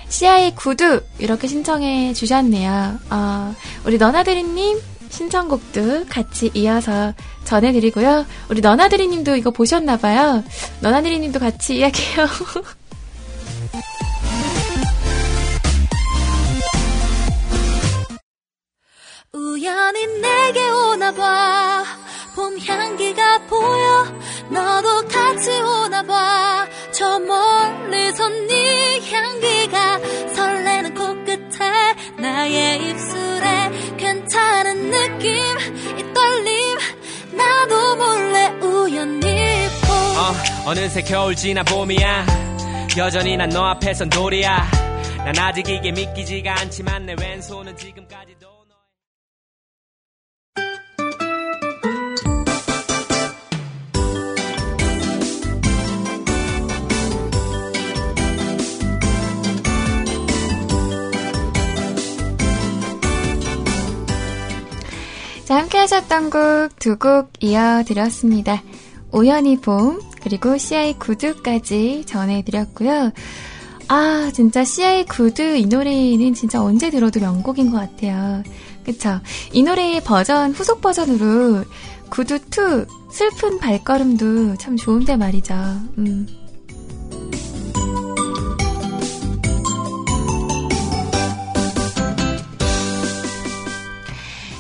CI 구두 이렇게 신청해 주셨네요. 어, 우리 너나드리님 신청곡도 같이 이어서 전해드리고요. 우리 너나드리님도 이거 보셨나봐요. 너나드리님도 같이 이야기해요. 우연히 내게 오나 봐. 봄 향기가 보여 너도 같이 오나 봐. 저 멀리서 네 향기가 설레는 코끝에 나의 입술에 괜찮은 느낌 이 떨림. 나도 몰래 우연히 보 어, 어느새 겨울 지나 봄이야. 여전히 난 너 앞에선 돌이야. 난 아직 이게 믿기지가 않지만 내 왼손은 지금까지도 자, 함께 하셨던 곡 두 곡 이어드렸습니다. 우연히 봄, 그리고 CI 구두까지 전해드렸고요. 아, 진짜 CI 구두 이 노래는 진짜 언제 들어도 명곡인 것 같아요. 그쵸? 이 노래의 버전, 후속 버전으로 구두2 슬픈 발걸음도 참 좋은데 말이죠. 음.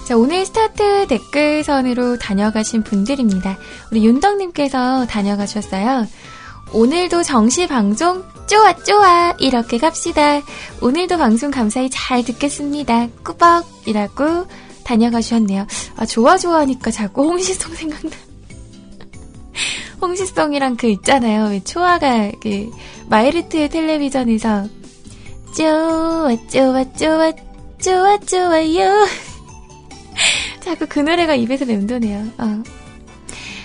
자, 오늘 스타트 댓글선으로 다녀가신 분들입니다. 우리 윤덕님께서 다녀가 주셨어요. 오늘도 정시 방송 좋아 좋아 이렇게 갑시다. 오늘도 방송 감사히 잘 듣겠습니다. 꾸벅이라고 다녀가 주셨네요. 아 좋아 좋아하니까 자꾸 홍시송 생각나. 홍시송이랑 그 있잖아요. 왜 초아가 그 마이 리틀 텔레비전에서 좋아 좋아 좋아 좋아 좋아요. 자꾸 그 노래가 입에서 맴도네요. 어.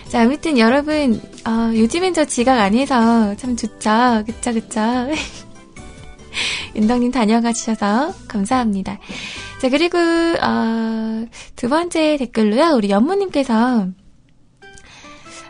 자, 아무튼 여러분, 어, 요즘엔 저 지각 안 해서 참 좋죠. 그쵸, 그쵸. 윤덕님 다녀가 주셔서 감사합니다. 자, 그리고, 어, 두 번째 댓글로요. 우리 연무님께서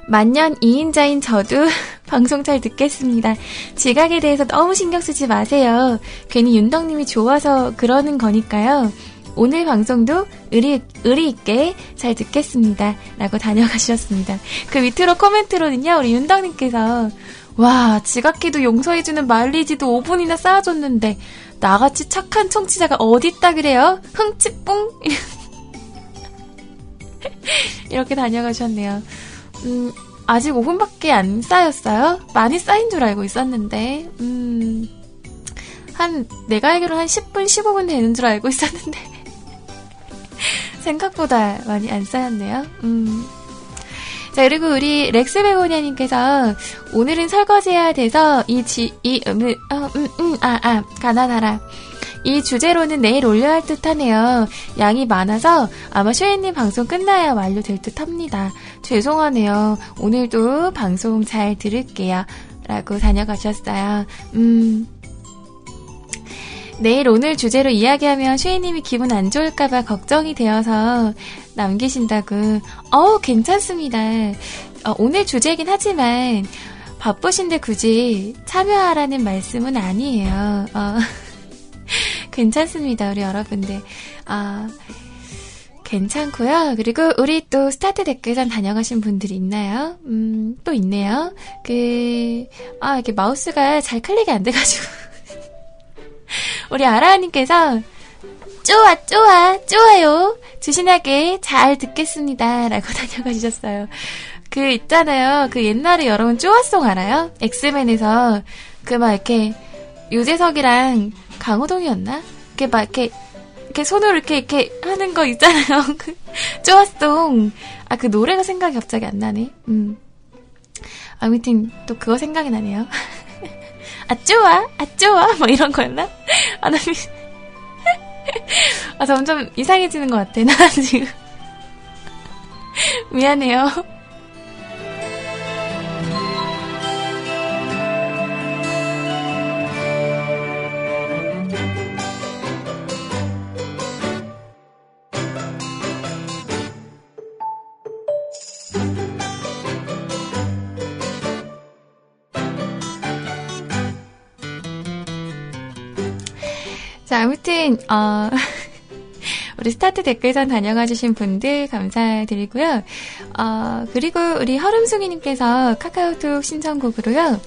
만년 2인자인 저도 방송 잘 듣겠습니다. 지각에 대해서 너무 신경 쓰지 마세요. 괜히 윤덕님이 좋아서 그러는 거니까요. 오늘 방송도 의리, 의리 있게 잘 듣겠습니다. 라고 다녀가셨습니다. 그 밑으로 코멘트로는요, 우리 윤덕님께서, 와, 지각해도 용서해주는 마일리지도 5분이나 쌓아줬는데, 나같이 착한 청취자가 어딨다 그래요? 흥치뿡! 이렇게 다녀가셨네요. 음, 아직 5분밖에 안 쌓였어요? 많이 쌓인 줄 알고 있었는데, 음, 한, 내가 알기로 한 10분, 15분 되는 줄 알고 있었는데. 생각보다 많이 안 쌓였네요. 음. 자, 그리고 우리 렉스 베고니아님께서 오늘은 설거지해야 돼서 이 지, 이, 음, 어, 음, 음, 아, 아, 가난하라. 이 주제로는 내일 올려야 할 듯 하네요. 양이 많아서 아마 쉐이님 방송 끝나야 완료될 듯 합니다. 죄송하네요. 오늘도 방송 잘 들을게요. 라고 다녀가셨어요. 음, 내일 오늘 주제로 이야기하면 쉐이님이 기분 안 좋을까봐 걱정이 되어서 남기신다고. 어우, 괜찮습니다. 어, 오늘 주제이긴 하지만 바쁘신데 굳이 참여하라는 말씀은 아니에요. 어, 괜찮습니다, 우리 여러분들. 아, 괜찮고요. 그리고 우리 또 스타트 댓글선 다녀가신 분들이 있나요? 음, 또 있네요. 그, 아, 이렇게 마우스가 잘 클릭이 안 돼가지고. 우리 아라님께서 좋아, 좋아, 좋아요. 주신하게 잘 듣겠습니다. 라고 다녀가 주셨어요. 그 있잖아요. 그 옛날에 여러분 쪼아송 알아요? 엑스맨에서 그 막 이렇게 유재석이랑 강호동이었나? 이렇게 막 이렇게 이렇게 손으로 이렇게 이렇게 하는 거 있잖아요. 그 쪼아송. 아, 그 노래가 생각이 갑자기 안 나네. 음. 아무튼 또 그거 생각이 나네요. 아 좋아. 아 좋아. 뭐 이런 거였나? 아 나 아, 점점 이상해지는 것 같아. 나 지금. 미안해요 자, 아무튼, 어, 우리 스타트 댓글선 다녀가 주신 분들 감사드리고요. 어, 그리고 우리 허름숭이님께서 카카오톡 신청곡으로요.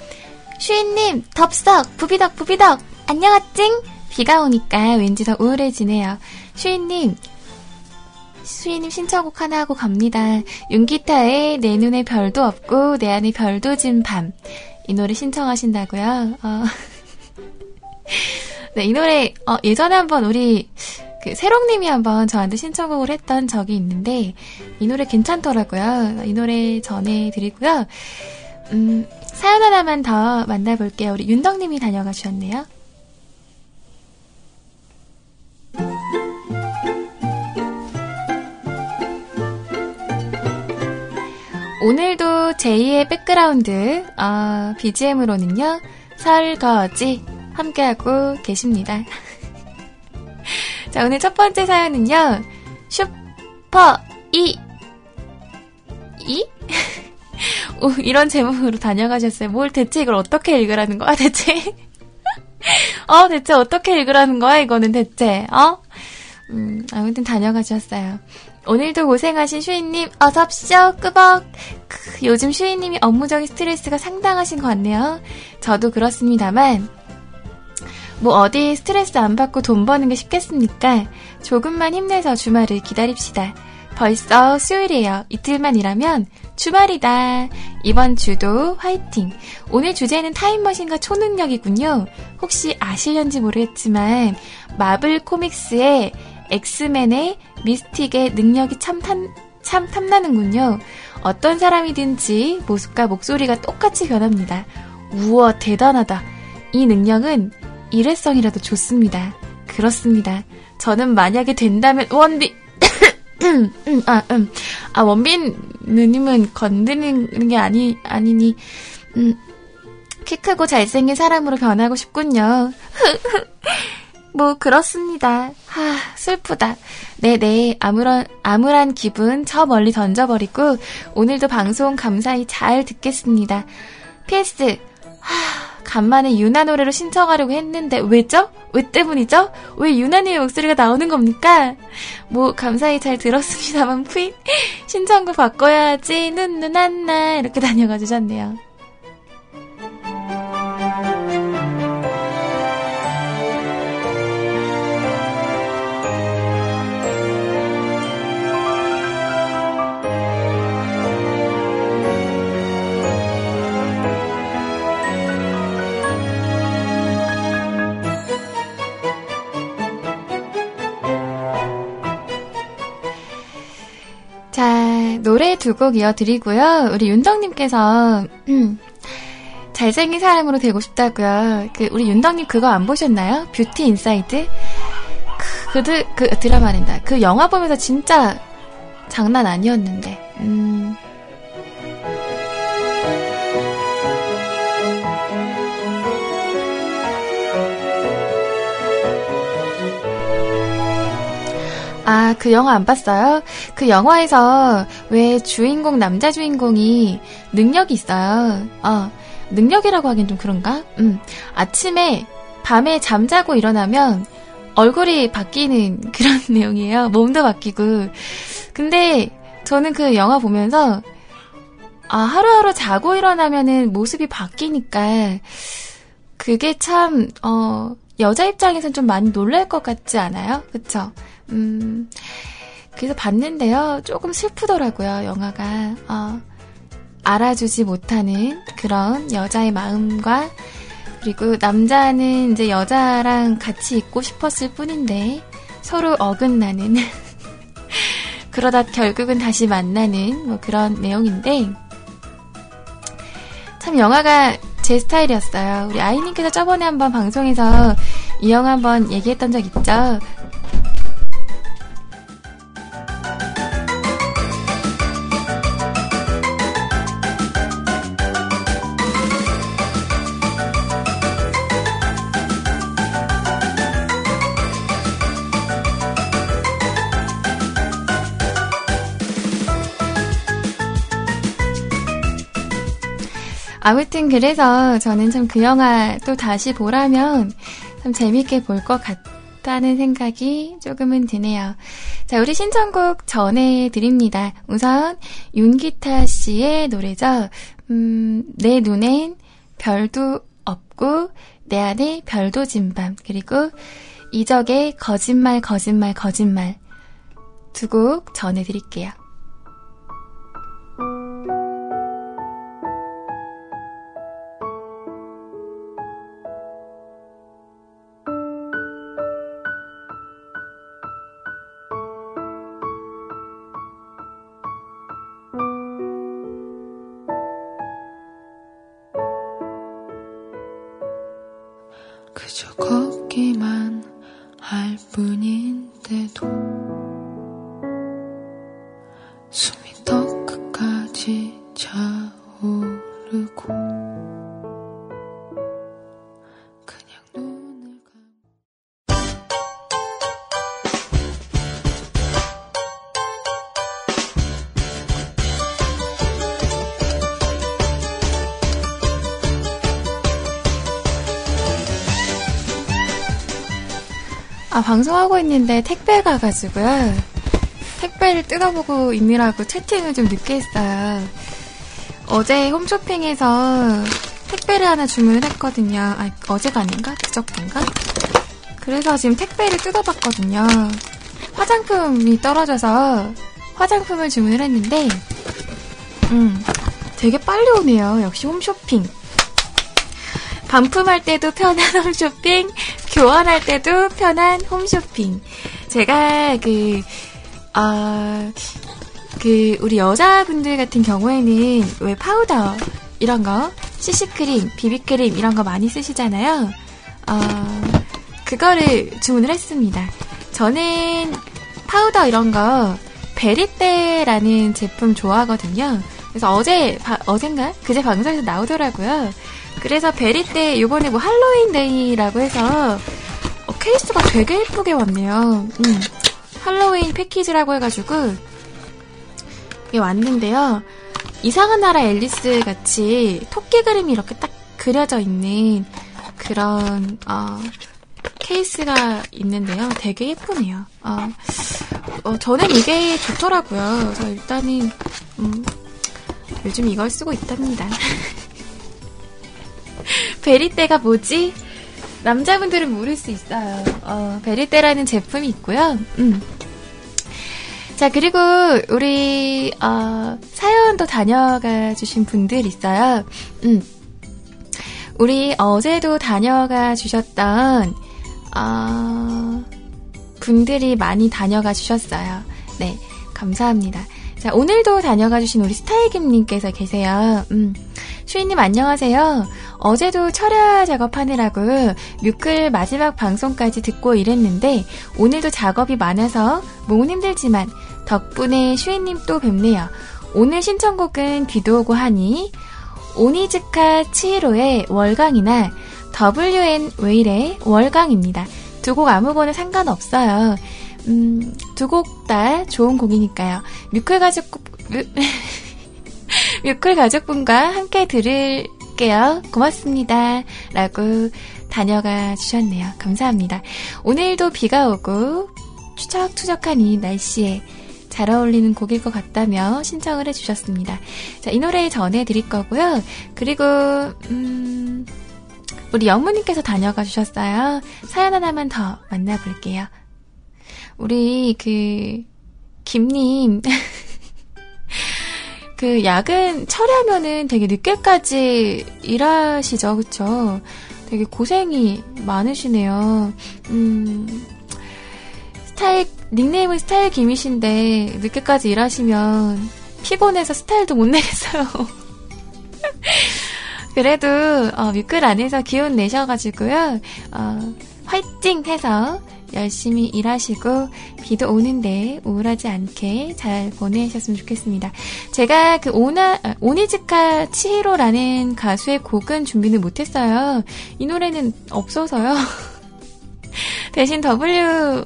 슈인님, 덥석, 부비덕, 부비덕, 안녕하찡! 비가 오니까 왠지 더 우울해지네요. 슈인님, 수인님 신청곡 하나 하고 갑니다. 윤기타의 내 눈에 별도 없고 내 안에 별도 진 밤. 이 노래 신청하신다고요? 어. 네, 이 노래 어, 예전에 한번 우리 그 새롱님이 한번 저한테 신청곡을 했던 적이 있는데 이 노래 괜찮더라고요. 이 노래 전해드리고요. 음, 사연 하나만 더 만나볼게요. 우리 윤덕님이 다녀가 주셨네요. 오늘도 제2의 백그라운드 어, BGM으로는요 설거지 함께하고 계십니다. 자 오늘 첫 번째 사연은요 슈퍼 이 이? 오, 이런 제목으로 다녀가셨어요. 뭘 대체 이걸 어떻게 읽으라는 거야, 대체? 어, 대체 어떻게 읽으라는 거야, 이거는 대체, 어? 음, 아무튼 다녀가셨어요. 오늘도 고생하신 슈이님, 어섭쇼, 끄벅. 크, 요즘 슈이님이 업무적인 스트레스가 상당하신 것 같네요. 저도 그렇습니다만, 뭐 어디 스트레스 안 받고 돈 버는 게 쉽겠습니까? 조금만 힘내서 주말을 기다립시다. 벌써 수요일이에요. 이틀만 일하면 주말이다. 이번 주도 화이팅. 오늘 주제는 타임머신과 초능력이군요. 혹시 아실련지 모르겠지만 마블 코믹스의 엑스맨의 미스틱의 능력이 참, 탐, 참 탐나는군요. 어떤 사람이든지 모습과 목소리가 똑같이 변합니다. 우와, 대단하다. 이 능력은 일회성이라도 좋습니다. 그렇습니다. 저는 만약에 된다면 원빈 음, 아, 음. 아, 원빈 누님은 건드리는 게 아니, 아니니, 음, 키 크고 잘생긴 사람으로 변하고 싶군요. 뭐, 그렇습니다. 하, 슬프다. 네네, 아무런, 암울한 기분 저 멀리 던져버리고, 오늘도 방송 감사히 잘 듣겠습니다. PS, 하, 간만에 유나 노래로 신청하려고 했는데 왜죠? 왜 때문이죠? 왜 유나님의 목소리가 나오는 겁니까? 뭐 감사히 잘 들었습니다만 푸잇 신청곡 바꿔야지 눈눈 한나 이렇게 다녀가 주셨네요. 두 곡 이어드리고요. 우리 윤덕님께서, 음, 잘생긴 사람으로 되고 싶다고요. 그, 우리 윤덕님 그거 안 보셨나요? 뷰티 인사이드? 그, 그, 그 드라마랜다. 그 영화 보면서 진짜 장난 아니었는데, 음. 아, 그 영화 안 봤어요? 그 영화에서 왜 주인공, 남자 주인공이 능력이 있어요. 어, 능력이라고 하긴 좀 그런가? 음, 아침에, 밤에 잠자고 일어나면 얼굴이 바뀌는 그런 내용이에요. 몸도 바뀌고. 근데 저는 그 영화 보면서, 아, 하루하루 자고 일어나면은 모습이 바뀌니까, 그게 참, 어, 여자 입장에선 좀 많이 놀랄 것 같지 않아요? 그쵸? 음, 그래서 봤는데요. 조금 슬프더라고요, 영화가. 어, 알아주지 못하는 그런 여자의 마음과 그리고 남자는 이제 여자랑 같이 있고 싶었을 뿐인데 서로 어긋나는 그러다 결국은 다시 만나는 뭐 그런 내용인데 참 영화가 제 스타일이었어요. 우리 아이님께서 저번에 한번 방송에서 이 영화 한번 얘기했던 적 있죠? 아무튼 그래서 저는 참 그 영화 또 다시 보라면 참 재밌게 볼것 좋다는 생각이 조금은 드네요. 자, 우리 신청곡 전해드립니다. 우선, 윤기타 씨의 노래죠. 음, 내 눈엔 별도 없고, 내 안에 별도 진 밤. 그리고, 이적의 거짓말, 거짓말, 거짓말. 두 곡 전해드릴게요. 방송하고 있는데 택배 가 가지고요. 택배를 뜯어보고 있느라고 채팅을 좀 늦게 했어요. 어제 홈쇼핑에서 택배를 하나 주문을 했거든요. 아, 어제가 아닌가? 그저께인가? 그래서 지금 택배를 뜯어봤거든요. 화장품이 떨어져서 화장품을 주문을 했는데, 음, 되게 빨리 오네요. 역시 홈쇼핑. 반품할 때도 편한 홈쇼핑, 교환할 때도 편한 홈쇼핑. 제가 그, 아, 그, 우리 여자분들 같은 경우에는 왜 파우더, 이런 거, CC크림, 비비크림, 이런 거 많이 쓰시잖아요. 어, 그거를 주문을 했습니다. 저는 파우더 이런 거, 베리떼라는 제품 좋아하거든요. 그래서 어제, 바- 어젠가? 그제 방송에서 나오더라고요. 그래서 베리떼 요번에 뭐 할로윈 데이라고 해서 어, 케이스가 되게 예쁘게 왔네요. 음, 할로윈 패키지라고 해가지고 이게 왔는데요. 이상한 나라 앨리스 같이 토끼 그림이 이렇게 딱 그려져 있는 그런 어, 케이스가 있는데요. 되게 예쁘네요. 어, 어, 저는 이게 좋더라고요. 그래서 일단은 음, 요즘 이걸 쓰고 있답니다. 베리떼가 뭐지? 남자분들은 모를 수 있어요. 어, 베리떼라는 제품이 있고요. 음. 자, 그리고 우리 어, 사연도 다녀가 주신 분들 있어요. 음. 우리 어제도 다녀가 주셨던 어, 분들이 많이 다녀가 주셨어요. 네, 감사합니다. 자, 오늘도 다녀가 주신 우리 스타일김님께서 계세요. 음. 슈이님 안녕하세요. 어제도 철야 작업하느라고 뮤클 마지막 방송까지 듣고 일했는데 오늘도 작업이 많아서 몸은 힘들지만 덕분에 슈이님 또 뵙네요. 오늘 신청곡은 비도 오고 하니 오니즈카 치히로의 월강이나 WN 웨일의 월강입니다. 두 곡 아무거나 상관없어요. 음, 두 곡 다 좋은 곡이니까요. 뮤클 뮤, 뮤클 가족분과 함께 들을게요. 고맙습니다. 라고 다녀가 주셨네요. 감사합니다. 오늘도 비가 오고 추적추적한 이 날씨에 잘 어울리는 곡일 것 같다며 신청을 해주셨습니다. 자, 이 노래 전해드릴 거고요. 그리고, 음, 우리 영무님께서 다녀가 주셨어요. 사연 하나만 더 만나볼게요. 우리, 그, 김님. 그, 야근 처리하면은 되게 늦게까지 일하시죠. 그쵸? 되게 고생이 많으시네요. 음, 스타일, 닉네임은 스타일 김이신데, 늦게까지 일하시면 피곤해서 스타일도 못 내겠어요. 그래도, 어, 뮤클 안에서 기운 내셔가지고요, 어, 화이팅 해서 열심히 일하시고, 비도 오는데 우울하지 않게 잘 보내셨으면 좋겠습니다. 제가 그 오나, 아, 오니즈카 치히로라는 가수의 곡은 준비는 못했어요. 이 노래는 없어서요. 대신 W,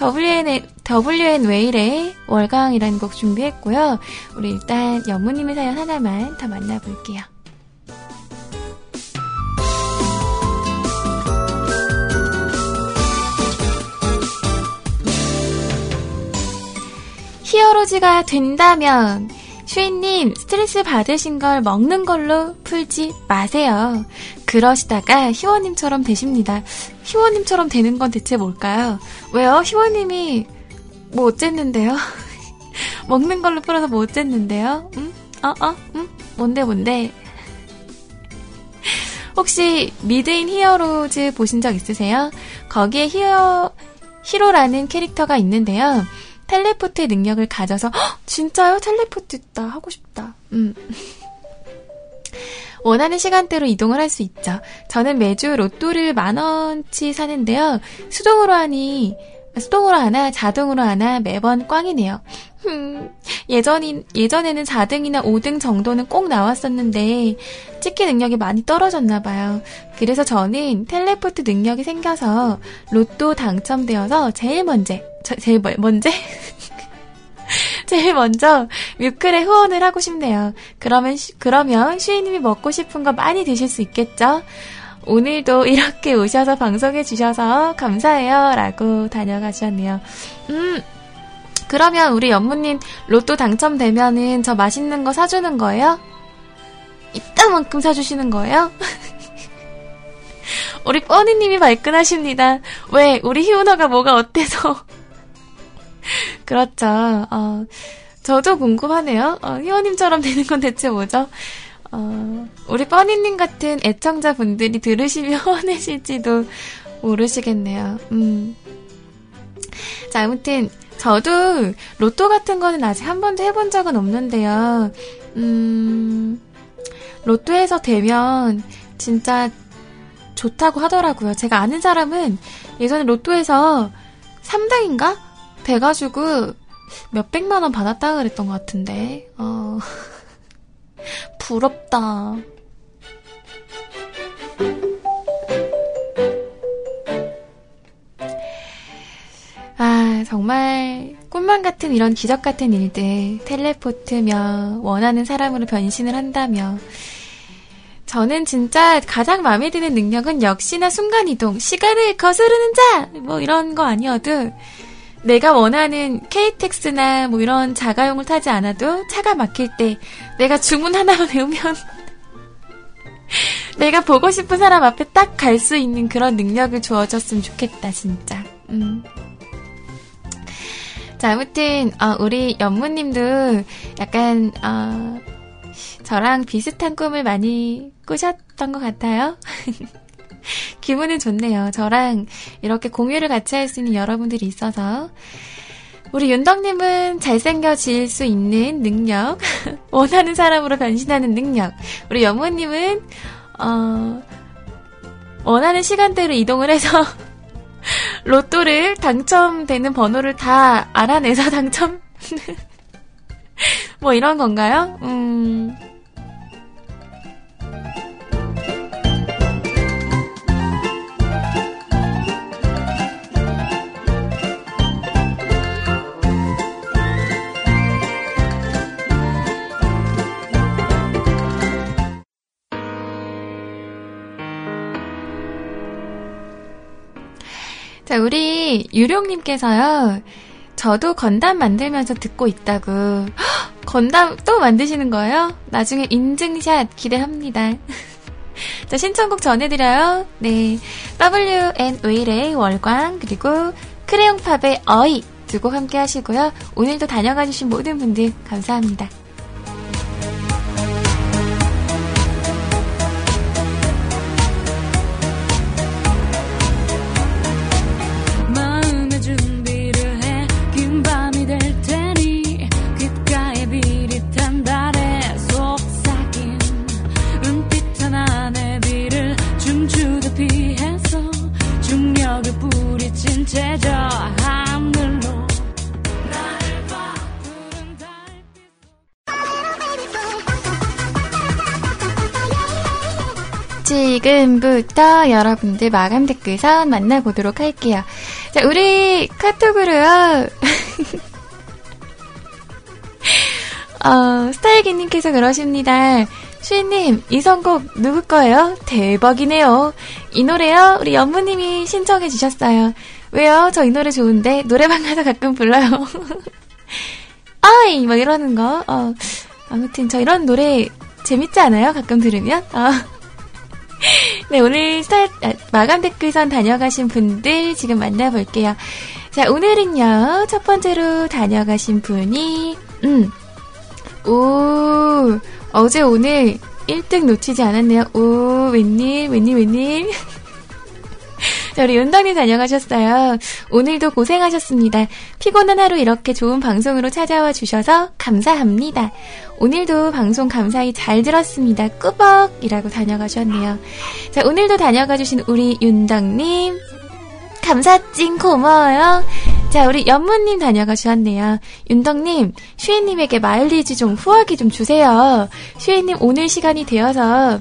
WN, WN 웨일의 월강이라는 곡 준비했고요. 우리 일단 연무님의 사연 하나만 더 만나볼게요. 히어로즈가 된다면 슈이님 스트레스 받으신 걸 먹는 걸로 풀지 마세요. 그러시다가 희원님처럼 되십니다. 희원님처럼 되는 건 대체 뭘까요? 왜요? 희원님이 뭐 어쨌는데요? 먹는 걸로 풀어서 뭐 어쨌는데요? 응? 어, 어? 응? 뭔데, 뭔데? 혹시 미드인 히어로즈 보신 적 있으세요? 거기에 히어, 히로라는 캐릭터가 있는데요. 텔레포트 능력을 가져서 헉, 진짜요? 텔레포트 있다. 하고 싶다. 음. 원하는 시간대로 이동을 할 수 있죠. 저는 매주 로또를 만 원치 사는데요. 수동으로 하니 수동으로 하나 자동으로 하나 매번 꽝이네요. 흠, 예전인, 예전에는 4등이나 5등 정도는 꼭 나왔었는데, 찍기 능력이 많이 떨어졌나 봐요. 그래서 저는 텔레포트 능력이 생겨서 로또 당첨되어서 제일 먼저, 저, 제일 뭐, 먼저? 제일 먼저 뮤클에 후원을 하고 싶네요. 그러면, 그러면 슈이님이 먹고 싶은 거 많이 드실 수 있겠죠? 오늘도 이렇게 오셔서 방송해 주셔서 감사해요. 라고 다녀가셨네요. 음, 그러면 우리 연무님 로또 당첨되면은 저 맛있는 거 사주는 거예요? 이따만큼 사주시는 거예요? 우리 뻔니님이 발끈하십니다. 왜? 우리 희우너가 뭐가 어때서? 그렇죠. 어, 저도 궁금하네요. 어, 희원님처럼 되는 건 대체 뭐죠? 어, 우리 뻔니님 같은 애청자분들이 들으시면 화내실지도 모르시겠네요. 음. 자, 아무튼 저도 로또 같은 거는 아직 한 번도 해본 적은 없는데요. 음, 로또에서 되면 진짜 좋다고 하더라고요. 제가 아는 사람은 예전에 로또에서 3등인가? 돼가지고 몇백만 원 받았다 그랬던 것 같은데, 어, 부럽다. 아, 정말 꿈만 같은 이런 기적 같은 일들, 텔레포트며 원하는 사람으로 변신을 한다며. 저는 진짜 가장 마음에 드는 능력은 역시나 순간이동, 시간을 거스르는 자! 뭐 이런 거 아니어도 내가 원하는 KTX나 뭐 이런 자가용을 타지 않아도 차가 막힐 때 내가 주문 하나만 외우면 내가 보고 싶은 사람 앞에 딱 갈 수 있는 그런 능력을 주어졌으면 좋겠다, 진짜. 음. 자, 아무튼, 어, 우리 연무님도 약간, 어, 저랑 비슷한 꿈을 많이 꾸셨던 것 같아요. 기분은 좋네요. 저랑 이렇게 공유를 같이 할 수 있는 여러분들이 있어서. 우리 윤덕님은 잘생겨질 수 있는 능력, 원하는 사람으로 변신하는 능력. 우리 연무님은, 어, 원하는 시간대로 이동을 해서 로또를 당첨되는 번호를 다 알아내서 당첨? 뭐 이런 건가요? 음. 자, 우리 유룡님께서요. 저도 건담 만들면서 듣고 있다고. 헉, 건담 또 만드시는 거예요? 나중에 인증샷 기대합니다. 자, 신청곡 전해드려요. 네. WN 웨일의 월광, 그리고 크레용팝의 어이 두 곡 함께 하시고요. 오늘도 다녀가주신 모든 분들 감사합니다. 지금부터 여러분들 마감 댓글선 만나보도록 할게요. 자, 우리 카톡으로요. 어, 스타일기님께서 그러십니다. 슈이님, 이 선곡 누구 거예요? 대박이네요. 이 노래요? 우리 연무님이 신청해 주셨어요. 왜요? 저 이 노래 좋은데 노래방 가서 가끔 불러요. 아이! 막 이러는 거. 어, 아무튼 저 이런 노래 재밌지 않아요? 가끔 들으면? 어. 네, 오늘 스타, 아, 마감 댓글선 다녀가신 분들 지금 만나볼게요. 자, 오늘은요, 첫 번째로 다녀가신 분이, 음, 오, 어제 오늘 1등 놓치지 않았네요. 오, 웬님, 웬님, 웬님. 자, 우리 윤덕님 다녀가셨어요. 오늘도 고생하셨습니다. 피곤한 하루 이렇게 좋은 방송으로 찾아와 주셔서 감사합니다. 오늘도 방송 감사히 잘 들었습니다. 꾸벅이라고 다녀가셨네요. 자, 오늘도 다녀가 주신 우리 윤덕님. 감사찡 고마워요. 자, 우리 연무님 다녀가 주셨네요. 윤덕님, 슈이님에게 마일리지 좀 후하게 좀 주세요. 슈이님 오늘 시간이 되어서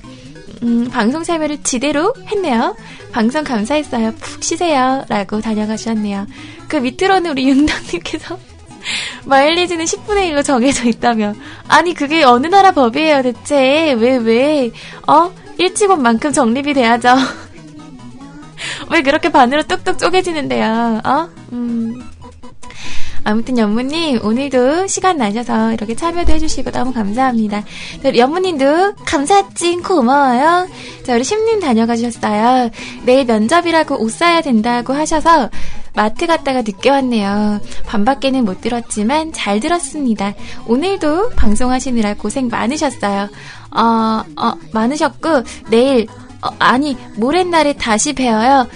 음, 방송 참여를 지대로 했네요. 방송 감사했어요. 푹 쉬세요. 라고 다녀가 주셨네요. 그 밑으로는 우리 윤덕님께서 마일리지는 10분의 1로 정해져 있다며. 아니, 그게 어느 나라 법이에요, 대체. 왜, 왜? 어? 일찍 온 만큼 적립이 돼야죠. 왜 그렇게 반으로 뚝뚝 쪼개지는데요? 어? 음. 아무튼 연무님 오늘도 시간 나셔서 이렇게 참여도 해주시고 너무 감사합니다. 연무님도 감사찡 고마워요. 자 우리 심님 다녀가 주셨어요. 내일 면접이라고 옷 사야 된다고 하셔서 마트 갔다가 늦게 왔네요. 반밖에는 못 들었지만 잘 들었습니다. 오늘도 방송하시느라 고생 많으셨어요. 어, 어, 많으셨고, 내일, 어, 아니, 모레날에 다시 뵈어요.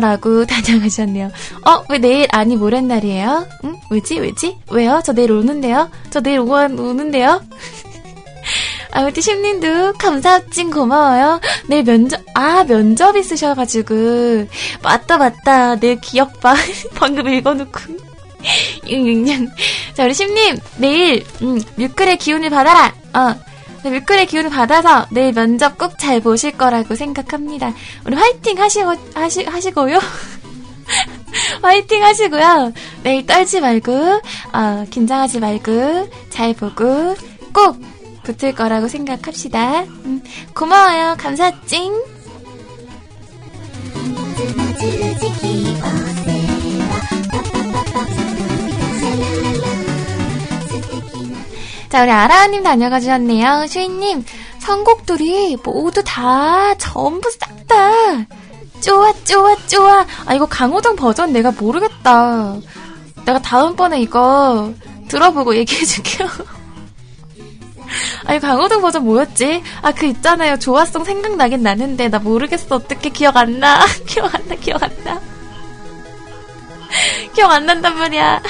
라고 다녀가셨네요. 어, 왜 내일 아니 모레날이에요? 응? 왜지? 왜지? 왜요? 저 내일 오는데요? 저 내일 오, 오는데요? 아무튼 심님도 감사찡 고마워요. 내일 면접, 아, 면접 있으셔가지고. 맞다, 맞다. 내일 기억 봐. 방금 읽어놓고. 자, 우리 심님, 내일, 음, 뮤클의 기운을 받아라. 어, 뮤클의 기운을 받아서 내일 면접 꼭 잘 보실 거라고 생각합니다. 우리 화이팅 하시고, 하시, 하시고요. 화이팅 하시고요. 내일 떨지 말고, 어, 긴장하지 말고, 잘 보고, 꼭 붙을 거라고 생각합시다. 음, 고마워요. 감사찡. 자, 우리 아라님 다녀가 주셨네요. 슈이님, 선곡들이 모두 다, 전부 싹 다, 좋아, 좋아, 좋아. 아, 이거 강호동 버전 내가 모르겠다. 내가 다음번에 이거 들어보고 얘기해줄게요. 아니, 강호동 버전 뭐였지? 아, 그 있잖아요. 쪼아송 생각나긴 나는데, 나 모르겠어. 어떻게 기억 안 나? 기억 안 나, 기억 안 나. 기억 안 난단 말이야.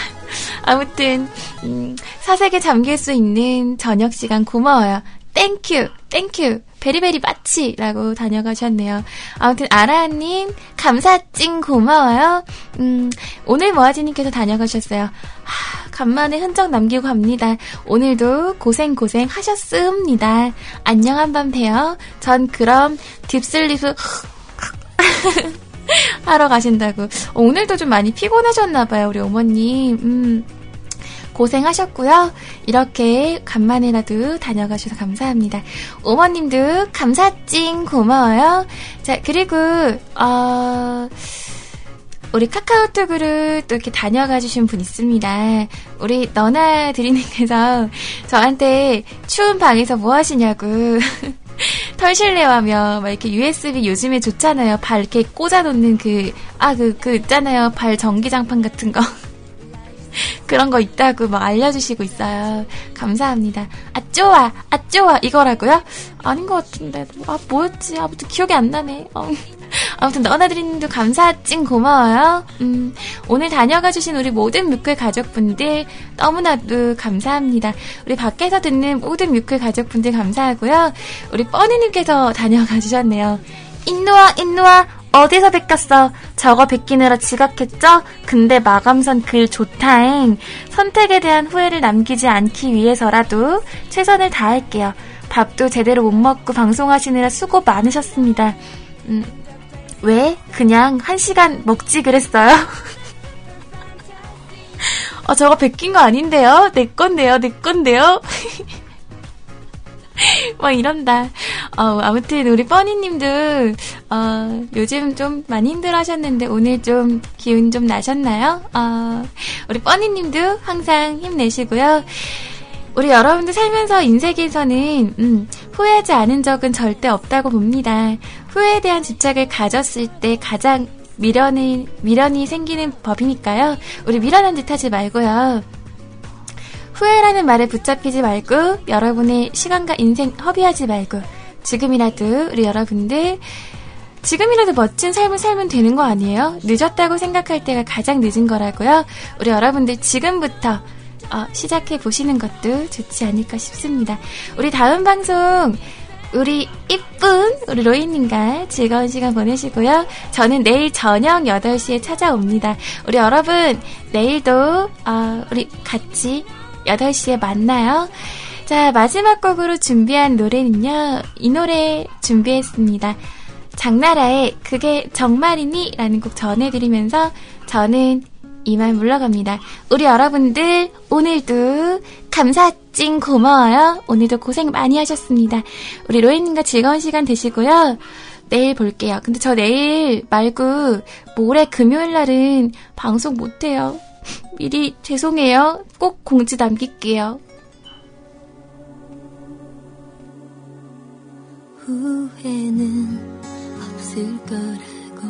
아무튼, 음, 사색에 잠길 수 있는 저녁 시간 고마워요. thank you, thank you, very very much 라고 다녀가셨네요. 아무튼 아라님 감사 찡 고마워요. 음, 오늘 모아지님께서 다녀가셨어요. 하, 간만에 흔적 남기고 갑니다. 오늘도 고생 고생 하셨습니다. 안녕 한밤 봬요. 전 그럼 딥슬립을 하러 가신다고. 어, 오늘도 좀 많이 피곤하셨나봐요, 우리 어머님. 음. 고생하셨고요. 이렇게 간만에라도 다녀가셔서 감사합니다. 어머님도 감사찡 고마워요. 자, 그리고, 어, 우리 카카오톡으로 또 이렇게 다녀가 주신 분 있습니다. 우리 너나 드리님께서 저한테 추운 방에서 뭐 하시냐고. 털실내하며 막 이렇게 USB 요즘에 좋잖아요. 발 이렇게 꽂아놓는 그, 아, 그, 그 있잖아요. 발 전기장판 같은 거. 그런 거 있다고 막 알려주시고 있어요. 감사합니다. 아, 좋아! 아, 좋아! 이거라고요? 아닌 것 같은데. 아, 뭐였지? 아무튼 기억이 안 나네. 어. 아무튼 너나드리님도 감사찡 고마워요. 음, 오늘 다녀가 주신 우리 모든 뮤클 가족분들 너무나도 감사합니다. 우리 밖에서 듣는 모든 뮤클 가족분들 감사하고요. 우리 뻔히님께서 다녀가 주셨네요. 인노아 인노아 어디서 베꼈어? 저거 베끼느라 지각했죠? 근데 마감선 글 좋다잉. 선택에 대한 후회를 남기지 않기 위해서라도 최선을 다할게요. 밥도 제대로 못 먹고 방송하시느라 수고 많으셨습니다. 음, 왜? 그냥 한 시간 먹지 그랬어요? 어, 저거 베낀 거 아닌데요? 내 건데요, 내 건데요? 막 이런다. 어, 아무튼 우리 뻔히님도 어, 요즘 좀 많이 힘들어하셨는데 오늘 좀 기운 좀 나셨나요? 어, 우리 뻔히님도 항상 힘내시고요. 우리 여러분들 살면서 인생에서는 음, 후회하지 않은 적은 절대 없다고 봅니다. 후회에 대한 집착을 가졌을 때 가장 미련이 미련이 생기는 법이니까요. 우리 미련한 짓 하지 말고요. 후회라는 말에 붙잡히지 말고 여러분의 시간과 인생 허비하지 말고 지금이라도 우리 여러분들 지금이라도 멋진 삶을 살면 되는 거 아니에요? 늦었다고 생각할 때가 가장 늦은 거라고요. 우리 여러분들 지금부터 어, 시작해 보시는 것도 좋지 않을까 싶습니다. 우리 다음 방송 우리 이쁜 우리 로이님과 즐거운 시간 보내시고요. 저는 내일 저녁 8시에 찾아옵니다. 우리 여러분 내일도 어, 우리 같이 8시에 만나요. 자 마지막 곡으로 준비한 노래는요. 이 노래 준비했습니다. 장나라의 그게 정말이니? 라는 곡 전해드리면서 저는 이만 물러갑니다. 우리 여러분들 오늘도 감사찡 고마워요. 오늘도 고생 많이 하셨습니다. 우리 로이님과 즐거운 시간 되시고요. 내일 볼게요. 근데 저 내일 말고 모레 금요일 날은 방송 못해요. 미리 죄송해요. 꼭 공지 남길게요. 후회는 없을 거라고.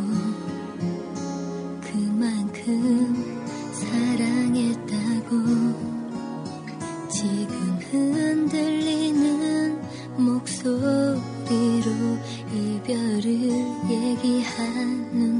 그만큼 사랑했다고. 지금 흔들리는 목소리로 이별을 얘기하는 건